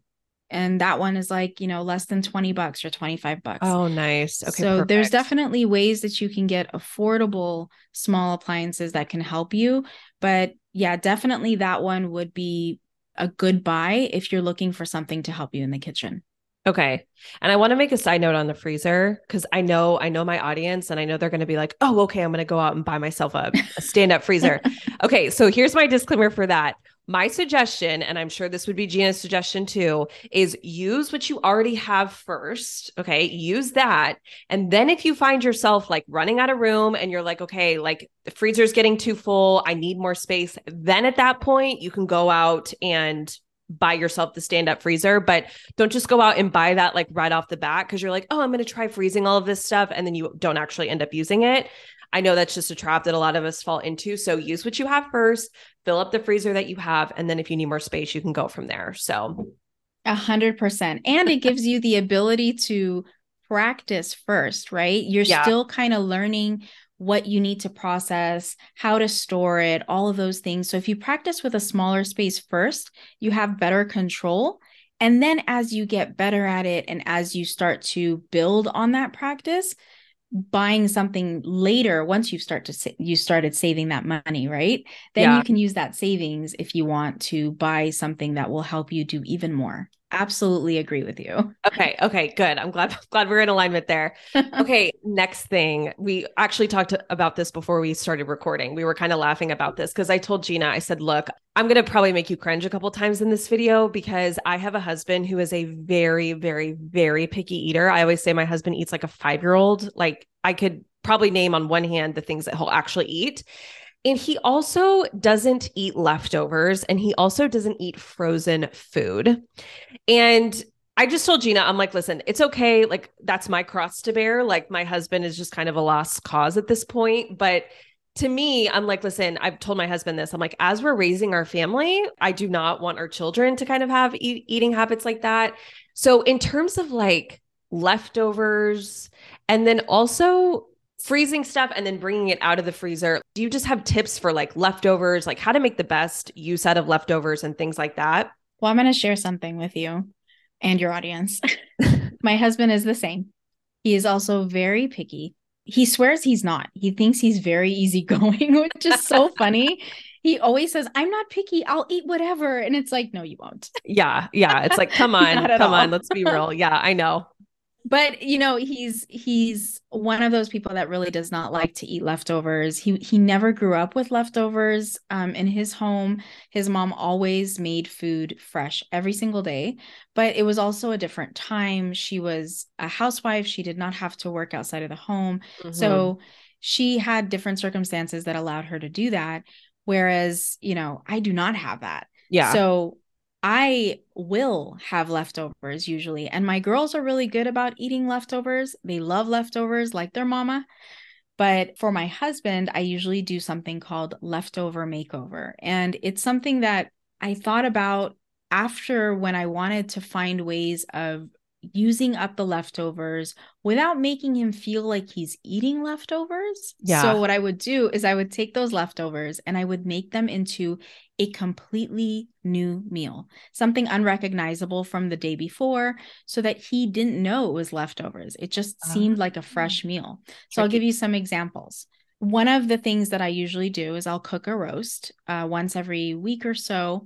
and that one is like you know less than 20 bucks or 25 bucks. Oh nice. Okay so perfect. there's definitely ways that you can get affordable small appliances that can help you but yeah, definitely that one would be a good buy if you're looking for something to help you in the kitchen. Okay. And I want to make a side note on the freezer because I know I know my audience and I know they're going to be like, "Oh, okay, I'm going to go out and buy myself a, a stand-up freezer." (laughs) okay, so here's my disclaimer for that my suggestion, and I'm sure this would be Gina's suggestion too, is use what you already have first. Okay. Use that. And then if you find yourself like running out of room and you're like, okay, like the freezer's getting too full, I need more space, then at that point, you can go out and buy yourself the stand up freezer, but don't just go out and buy that like right off the bat because you're like, oh, I'm going to try freezing all of this stuff. And then you don't actually end up using it. I know that's just a trap that a lot of us fall into. So use what you have first, fill up the freezer that you have. And then if you need more space, you can go from there. So a hundred percent. And it gives you the ability to practice first, right? You're yeah. still kind of learning what you need to process, how to store it, all of those things. So if you practice with a smaller space first, you have better control. And then as you get better at it and as you start to build on that practice, buying something later once you start to sa- you started saving that money right then yeah. you can use that savings if you want to buy something that will help you do even more absolutely agree with you. (laughs) Okay. Okay. Good. I'm glad (laughs) glad we're in alignment there. Okay. (laughs) next thing, we actually talked about this before we started recording. We were kind of laughing about this because I told Gina, I said, "Look, I'm gonna probably make you cringe a couple times in this video because I have a husband who is a very, very, very picky eater. I always say my husband eats like a five year old. Like I could probably name on one hand the things that he'll actually eat." And he also doesn't eat leftovers and he also doesn't eat frozen food. And I just told Gina, I'm like, listen, it's okay. Like, that's my cross to bear. Like, my husband is just kind of a lost cause at this point. But to me, I'm like, listen, I've told my husband this. I'm like, as we're raising our family, I do not want our children to kind of have e- eating habits like that. So, in terms of like leftovers, and then also freezing stuff and then bringing it out of the freezer. Do you just have tips for like leftovers, like how to make the best use out of leftovers and things like that? Well, I'm going to share something with you and your audience. (laughs) My husband is the same. He is also very picky. He swears he's not. He thinks he's very easygoing, (laughs) which is so funny. He always says, I'm not picky. I'll eat whatever. And it's like, no, you won't. Yeah. Yeah. It's like, come (laughs) on, come on. Let's be real. Yeah. I know but you know he's he's one of those people that really does not like to eat leftovers. He he never grew up with leftovers um, in his home. His mom always made food fresh every single day but it was also a different time. She was a housewife. She did not have to work outside of the home. Mm-hmm. so she had different circumstances that allowed her to do that whereas you know i do not have that. Yeah. So I will have leftovers usually. And my girls are really good about eating leftovers. They love leftovers like their mama. But for my husband, I usually do something called leftover makeover. And it's something that I thought about after when I wanted to find ways of using up the leftovers without making him feel like he's eating leftovers. Yeah. So what I would do is I would take those leftovers and I would make them into a completely new meal, something unrecognizable from the day before so that he didn't know it was leftovers. It just uh, seemed like a fresh meal. So I'll give you some examples. One of the things that I usually do is I'll cook a roast uh, once every week or so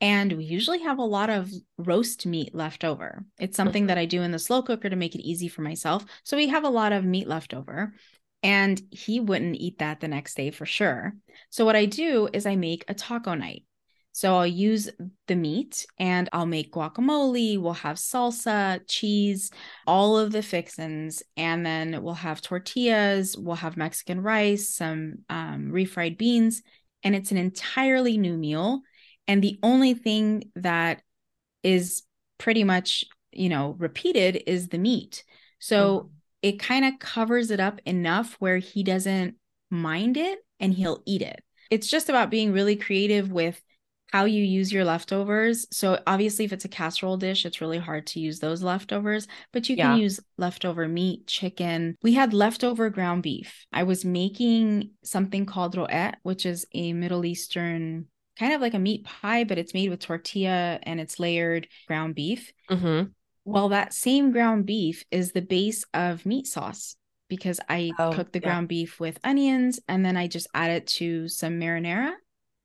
and we usually have a lot of roast meat left over. It's something that I do in the slow cooker to make it easy for myself. So we have a lot of meat left over. And he wouldn't eat that the next day for sure. So what I do is I make a taco night. So I'll use the meat and I'll make guacamole. We'll have salsa, cheese, all of the fixins. And then we'll have tortillas. We'll have Mexican rice, some um, refried beans. And it's an entirely new meal and the only thing that is pretty much you know repeated is the meat so mm-hmm. It kind of covers it up enough where he doesn't mind it and he'll eat it it's just about being really creative with how you use your leftovers. So obviously if it's a casserole dish, it's really hard to use those leftovers, but you can yeah. use leftover meat, chicken. We had leftover ground beef. I was making something called roet, which is a Middle Eastern kind of like a meat pie, but it's made with tortilla and it's layered ground beef. Mm-hmm. Well, that same ground beef is the base of meat sauce because I oh, cook the yeah. ground beef with onions and then I just add it to some marinara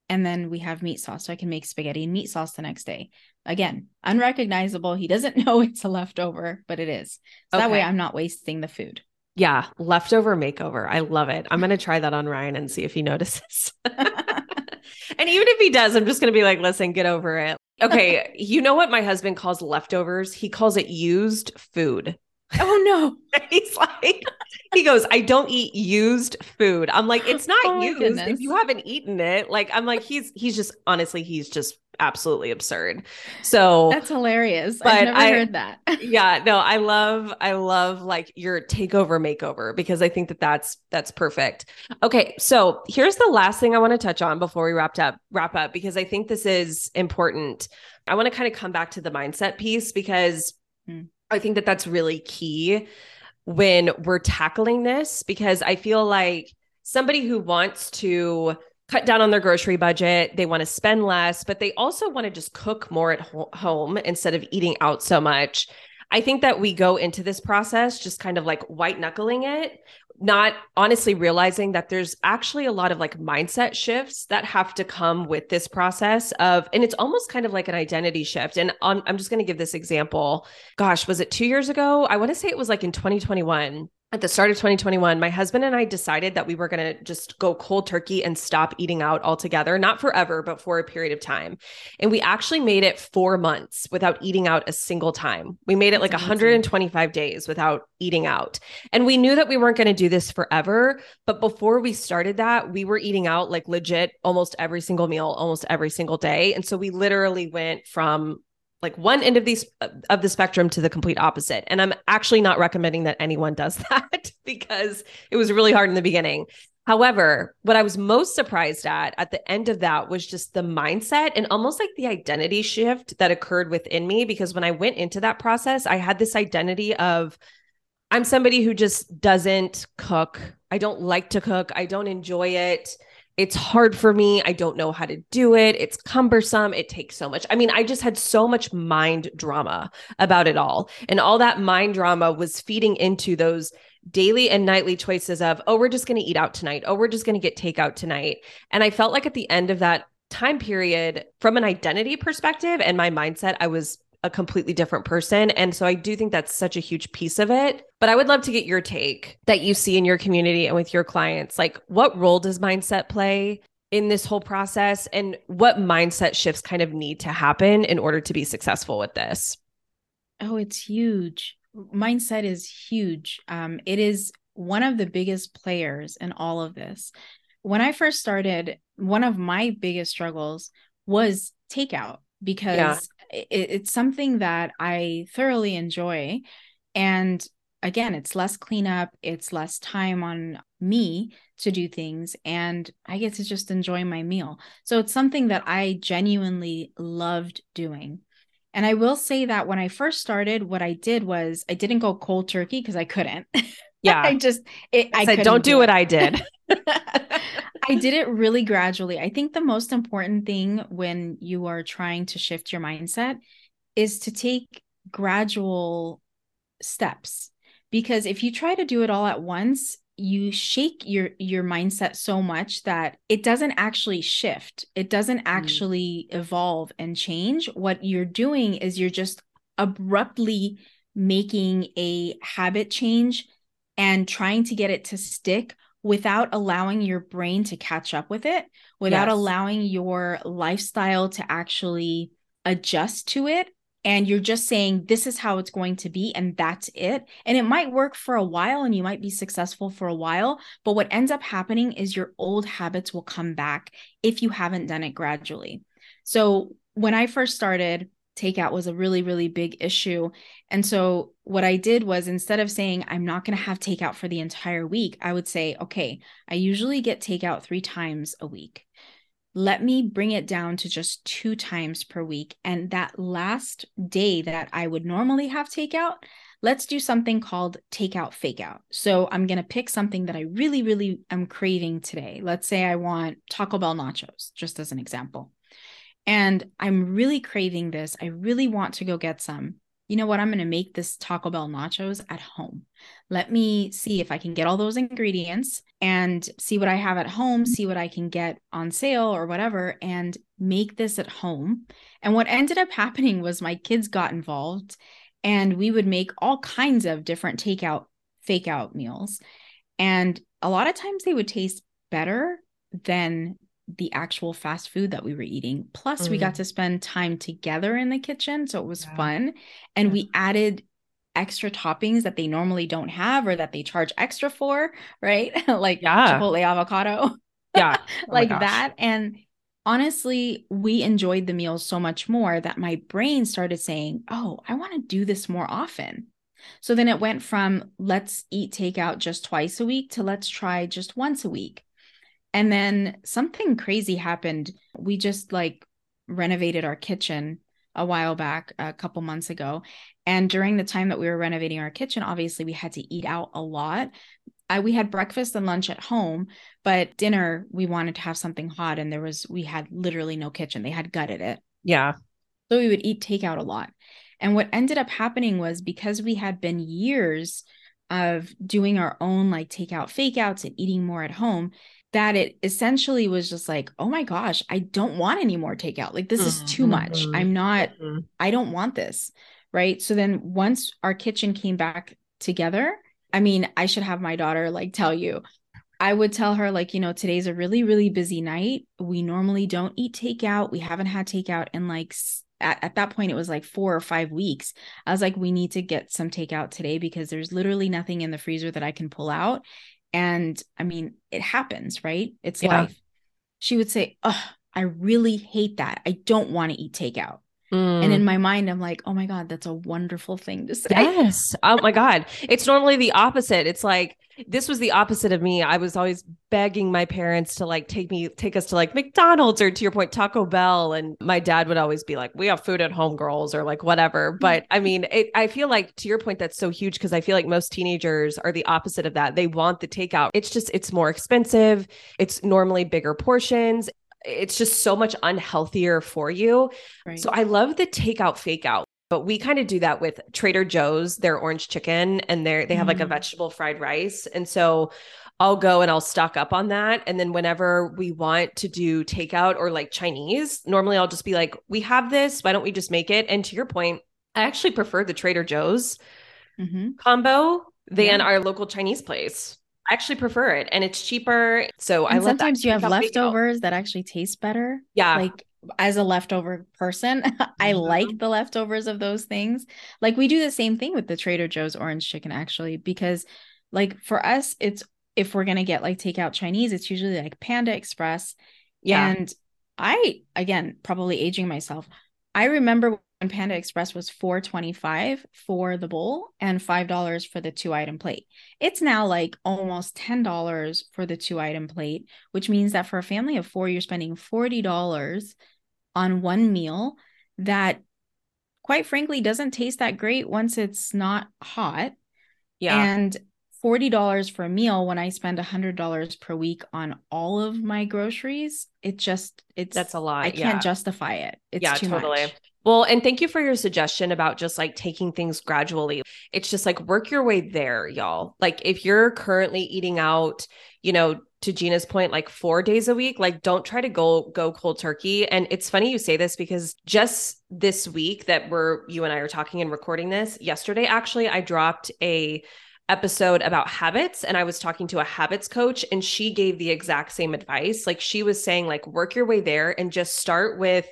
and then we have meat sauce. So I can make spaghetti and meat sauce the next day. Again, unrecognizable. He doesn't (laughs) know it's a leftover, but it is. So okay. that way I'm not wasting the food. Yeah, leftover makeover. I love it. I'm going to try that on Ryan and see if he notices. (laughs) and even if he does, I'm just going to be like, listen, get over it. Okay. you know what my husband calls leftovers? He calls it used food. Oh no. (laughs) He's like, he goes, I don't eat used food. I'm like, it's not oh, used if you haven't eaten it. Like, I'm like, he's he's just honestly, he's just absolutely absurd. So that's hilarious. But I've never I, heard that. (laughs) yeah, no, I love, I love like your takeover makeover because I think that that's that's perfect. Okay, so here's the last thing I want to touch on before we wrapped up wrap up because I think this is important. I want to kind of come back to the mindset piece because hmm. I think that that's really key when we're tackling this because I feel like somebody who wants to cut down on their grocery budget. They want to spend less, but they also want to just cook more at ho- home instead of eating out so much. I think that we go into this process just kind of like white knuckling it, not honestly realizing that there's actually a lot of like mindset shifts that have to come with this process of and it's almost kind of like an identity shift and on, i'm just going to give this example gosh was it two years ago i want to say it was like in 2021 at the start of 2021, my husband and I decided that we were going to just go cold turkey and stop eating out altogether, not forever, but for a period of time. And we actually made it four months without eating out a single time. We made it like 125 days without eating out. And we knew that we weren't going to do this forever. But before we started that, we were eating out like legit almost every single meal, almost every single day. And so we literally went from like one end of these of the spectrum to the complete opposite. And i'm actually not recommending that anyone does (laughs) that because it was really hard in the beginning. However what i was most surprised at at the end of that was just the mindset and almost like the identity shift that occurred within me because when i went into that process i had this identity of i'm somebody who just doesn't cook. I don't like to cook. I don't enjoy it it's hard for me. I don't know how to do it. It's cumbersome. It takes so much. I mean, I just had so much mind drama about it all. And all that mind drama was feeding into those daily and nightly choices of, oh, we're just going to eat out tonight. Oh, we're just going to get takeout tonight. And I felt like at the end of that time period, from an identity perspective and my mindset, I was a completely different person. And so I do think that's such a huge piece of it. But I would love to get your take that you see in your community and with your clients. Like, what role does mindset play in this whole process? And what mindset shifts kind of need to happen in order to be successful with this? Oh, it's huge. Mindset is huge. Um, it is one of the biggest players in all of this. When I first started, one of my biggest struggles was takeout because yeah it, it's something that I thoroughly enjoy. And again, it's less cleanup, it's less time on me to do things, and I get to just enjoy my meal. So it's something that I genuinely loved doing. And I will say that when I first started, what I did was I didn't go cold turkey because I couldn't. (laughs) Yeah. I just it, I, I said, don't do, do what I did. (laughs) (laughs) I did it really gradually. I think the most important thing when you are trying to shift your mindset is to take gradual steps because if you try to do it all at once, you shake your your mindset so much that it doesn't actually shift. It doesn't mm. actually mm. evolve and change. What you're doing is you're just abruptly making a habit change and trying to get it to stick without allowing your brain to catch up with it, without yes. allowing your lifestyle to actually adjust to it. And you're just saying, this is how it's going to be, and that's it. And it might work for a while and you might be successful for a while. But what ends up happening is your old habits will come back if you haven't done it gradually. So when I first started, takeout was a really, really big issue. And so what I did was instead of saying, I'm not going to have takeout for the entire week, I would say, okay, I usually get takeout three times a week. Let me bring it down to just two times per week. And that last day that I would normally have takeout, let's do something called takeout fake out. So I'm going to pick something that I really, really am craving today. Let's say I want Taco Bell nachos, just as an example and I'm really craving this. I really want to go get some. You know what? I'm going to make this Taco Bell nachos at home. Let me see if I can get all those ingredients and see what I have at home, see what I can get on sale or whatever, and make this at home. And what ended up happening was my kids got involved and we would make all kinds of different takeout, fake out meals. And a lot of times they would taste better than the actual fast food that we were eating. Plus, mm. we got mm. to spend time together in the kitchen. So it was yeah. fun. And yeah. we added extra toppings that they normally don't have or that they charge extra for, right? (laughs) like yeah. Chipotle avocado. Yeah. (laughs) Oh like that. And honestly, we enjoyed the meals so much more that my brain started saying, Oh, I want to do this more often. So then it went from let's eat takeout just twice a week to let's try just once a week. And then something crazy happened. We just like renovated our kitchen a while back, a couple months ago. And during the time that we were renovating our kitchen, obviously we had to eat out a lot. I, we had breakfast and lunch at home, but dinner we wanted to have something hot, and there was we had literally no kitchen. They had gutted it. Yeah. So we would eat takeout a lot. And what ended up happening was because we had been years of doing our own like takeout fake outs and eating more at home that it essentially was just like, oh my gosh, I don't want any more takeout. Like this is too much. Mhm. I'm not, Mhm. I don't want this. Right. So then once our kitchen came back together, I mean, I should have my daughter like tell you. I would tell her, like, you know, today's a really, really busy night. We normally don't eat takeout. We haven't had takeout in like, at, at that point, it was like four or five weeks. I was like, we need to get some takeout today because there's literally nothing in the freezer that I can pull out. And I mean, it happens, right? It's Yeah. life. She would say, Oh, I really hate that. I don't want to eat takeout. And Mm. in my mind, I'm like, Oh my God, that's a wonderful thing to say. Yes. Oh my God. It's normally the opposite. It's like this was the opposite of me. I was always begging my parents to like take me, take us to like McDonald's or to your point, Taco Bell. And my dad would always be like, we have food at home, girls, or like whatever. But I mean, it, I feel like to your point, that's so huge because I feel like most teenagers are the opposite of that. They want the takeout. It's just, it's more expensive. It's normally bigger portions. It's just so much unhealthier for you. Right. So I love the takeout fake out. But we kind of do that with Trader Joe's, their orange chicken, and they they have like a Mm. vegetable fried rice. And so I'll go and I'll stock up on that. And then whenever we want to do takeout or like Chinese, normally I'll just be like, we have this. Why don't we just make it? And to your point, I actually prefer the Trader Joe's Mhm. combo than Yeah. our local Chinese place. I actually prefer it and it's cheaper. So I and love that sometimes you have leftovers that actually taste better. Yeah. Like as a leftover person, (laughs) I Mhm. like the leftovers of those things. Like we do the same thing with the Trader Joe's orange chicken actually because like for us it's if we're going to get like takeout Chinese, it's usually like Panda Express yeah. and I again probably aging myself. I remember when Panda Express was 425 for the bowl and $5 for the two item plate. It's now like almost $10 for the two item plate, which means that for a family of 4 you're spending $40 on one meal that quite frankly doesn't taste that great once it's not hot yeah. and $40 for a meal when I spend $100 per week on all of my groceries, it just, it's, That's a lot. I can't justify it. It's Yeah, too totally. much. Well, and thank you for your suggestion about just like taking things gradually. It's just like work your way there, y'all. Like if you're currently eating out, you know, to Gina's point, like four days a week, like don't try to go go cold turkey. And it's funny you say this because just this week that we're you and I are talking and recording this, yesterday actually I dropped a episode about habits and I was talking to a habits coach and she gave the exact same advice. Like she was saying like work your way there and just start with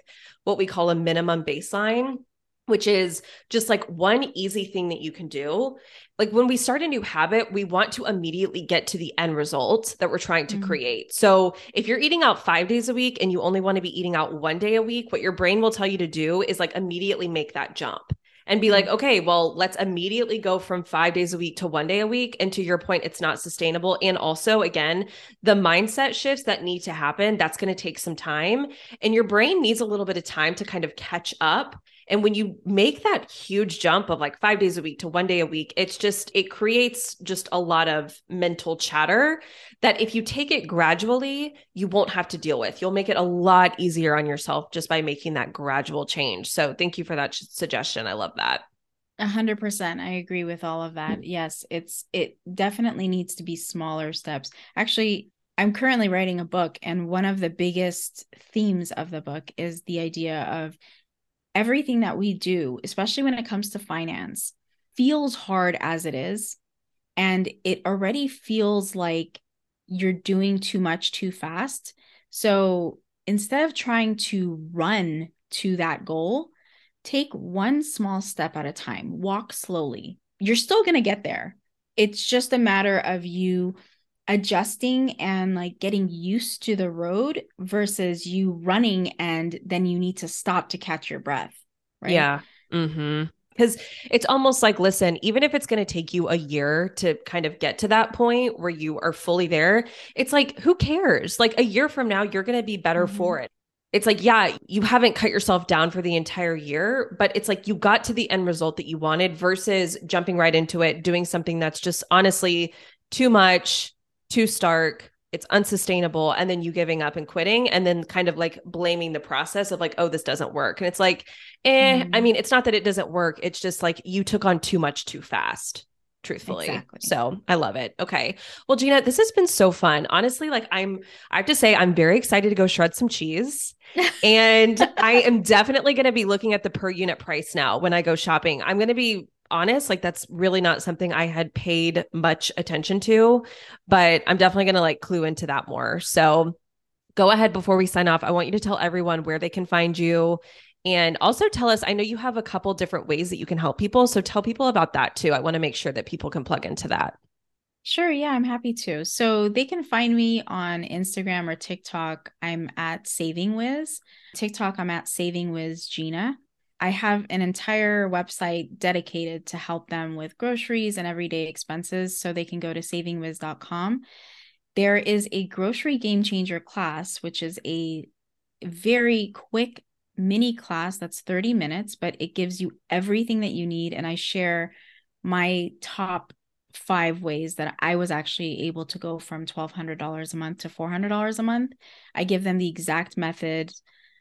what we call a minimum baseline, which is just like one easy thing that you can do. Like when we start a new habit, we want to immediately get to the end result that we're trying to Mhm. create. So if you're eating out five days a week and you only want to be eating out one day a week, what your brain will tell you to do is like immediately make that jump and be mm-hmm. like, okay, well, let's immediately go from five days a week to one day a week. And to your point, it's not sustainable. And also, again, the mindset shifts that need to happen, that's going to take some time. And your brain needs a little bit of time to kind of catch up. And when you make that huge jump of like five days a week to one day a week, it's just, it creates just a lot of mental chatter that if you take it gradually, you won't have to deal with. You'll make it a lot easier on yourself just by making that gradual change. So thank you for that suggestion. I love that. A hundred percent. I agree with all of that. Yes, it's it definitely needs to be smaller steps. Actually, I'm currently writing a book, and one of the biggest themes of the book is the idea of everything that we do, especially when it comes to finance, feels hard as it is. And it already feels like you're doing too much too fast. So instead of trying to run to that goal, take one small step at a time, walk slowly. You're still going to get there. It's just a matter of you adjusting and like getting used to the road versus you running and then you need to stop to catch your breath. Right. Yeah. Mm-hmm. Because it's almost like, listen, even if it's going to take you a year to kind of get to that point where you are fully there, it's like, who cares? Like a year from now, you're going to be better Mhm. for it. It's like, yeah, you haven't cut yourself down for the entire year, but it's like you got to the end result that you wanted versus jumping right into it, doing something that's just honestly too much, too stark, it's unsustainable, and then you giving up and quitting, and then kind of like blaming the process of like, oh, this doesn't work. And it's like, eh, I Mhm. mean, it's not that it doesn't work, it's just like you took on too much too fast. truthfully. Exactly. So I love it. Okay. Well, Gina, this has been so fun. Honestly, like I'm, I have to say, I'm very excited to go shred some cheese. (laughs) and I am definitely going to be looking at the per unit price now when I go shopping. I'm going to be honest, like that's really not something I had paid much attention to, but I'm definitely going to like clue into that more. So go ahead before we sign off. I want you to tell everyone where they can find you and also tell us, I know you have a couple different ways that you can help people. So tell people about that too. I want to make sure that people can plug into that. Sure. Yeah, I'm happy to. So they can find me on Instagram or TikTok. I'm at Saving Whiz. TikTok, I'm at Saving Whiz Gina. I have an entire website dedicated to help them with groceries and everyday expenses. So they can go to savingwhiz.com. There is a grocery game changer class, which is a very quick mini class that's 30 minutes, but it gives you everything that you need. And I share my top five ways that I was actually able to go from $1,200 a month to $400 a month. I give them the exact method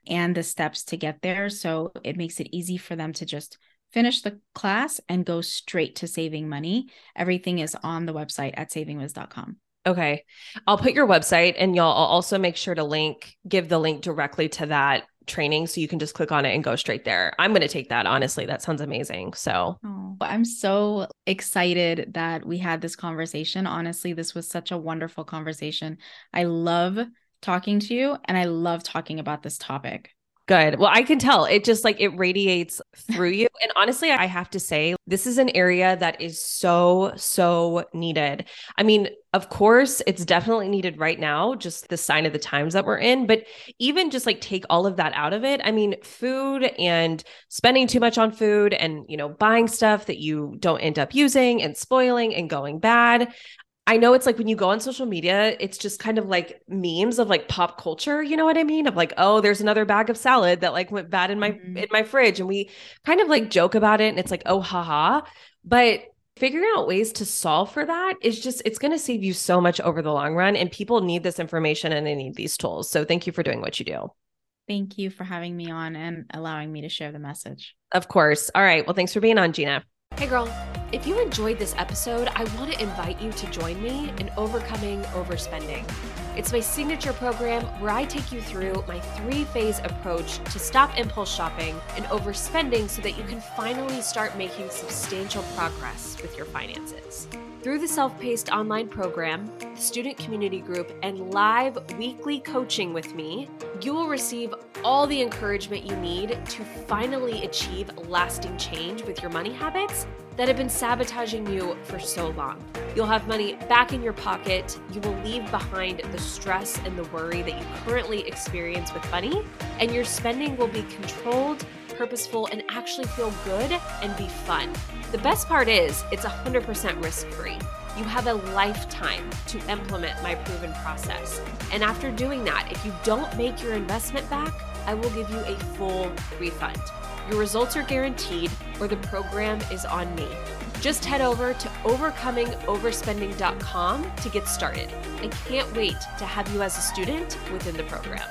and the steps to get there. So it makes it easy for them to just finish the class and go straight to saving money. Everything is on the website at savingwhiz.com. Okay. I'll put your website and y'all I'll also make sure to link, give the link directly to that training so you can just click on it and go straight there. I'm going to take that honestly. That sounds amazing. So, oh, I'm so excited that we had this conversation. Honestly, this was such a wonderful conversation. I love talking to you and I love talking about this topic. Good. Well, I can tell it just like it radiates through you. And honestly, I have to say, this is an area that is so, so needed. I mean, of course, it's definitely needed right now, just the sign of the times that we're in. But even just like take all of that out of it. I mean, food and spending too much on food and, you know, buying stuff that you don't end up using and spoiling and going bad. I know it's like when you go on social media, it's just kind of like memes of like pop culture, you know what I mean? Of like, oh, there's another bag of salad that like went bad in my mm-hmm. in my fridge and we kind of like joke about it and it's like, "Oh, haha." But figuring out ways to solve for that is just it's going to save you so much over the long run and people need this information and they need these tools. So thank you for doing what you do. Thank you for having me on and allowing me to share the message. Of course. All right. Well, thanks for being on, Gina. Hey, girl. If you enjoyed this episode, I want to invite you to join me in Overcoming Overspending. It's my signature program where I take you through my three phase approach to stop impulse shopping and overspending so that you can finally start making substantial progress with your finances. Through the self paced online program, the student community group, and live weekly coaching with me, you will receive all the encouragement you need to finally achieve lasting change with your money habits that have been sabotaging you for so long. You'll have money back in your pocket. You will leave behind the stress and the worry that you currently experience with money, and your spending will be controlled, purposeful, and actually feel good and be fun. The best part is, it's 100% risk free. You have a lifetime to implement my proven process. And after doing that, if you don't make your investment back, I will give you a full refund. Your results are guaranteed, or the program is on me. Just head over to overcomingoverspending.com to get started. I can't wait to have you as a student within the program.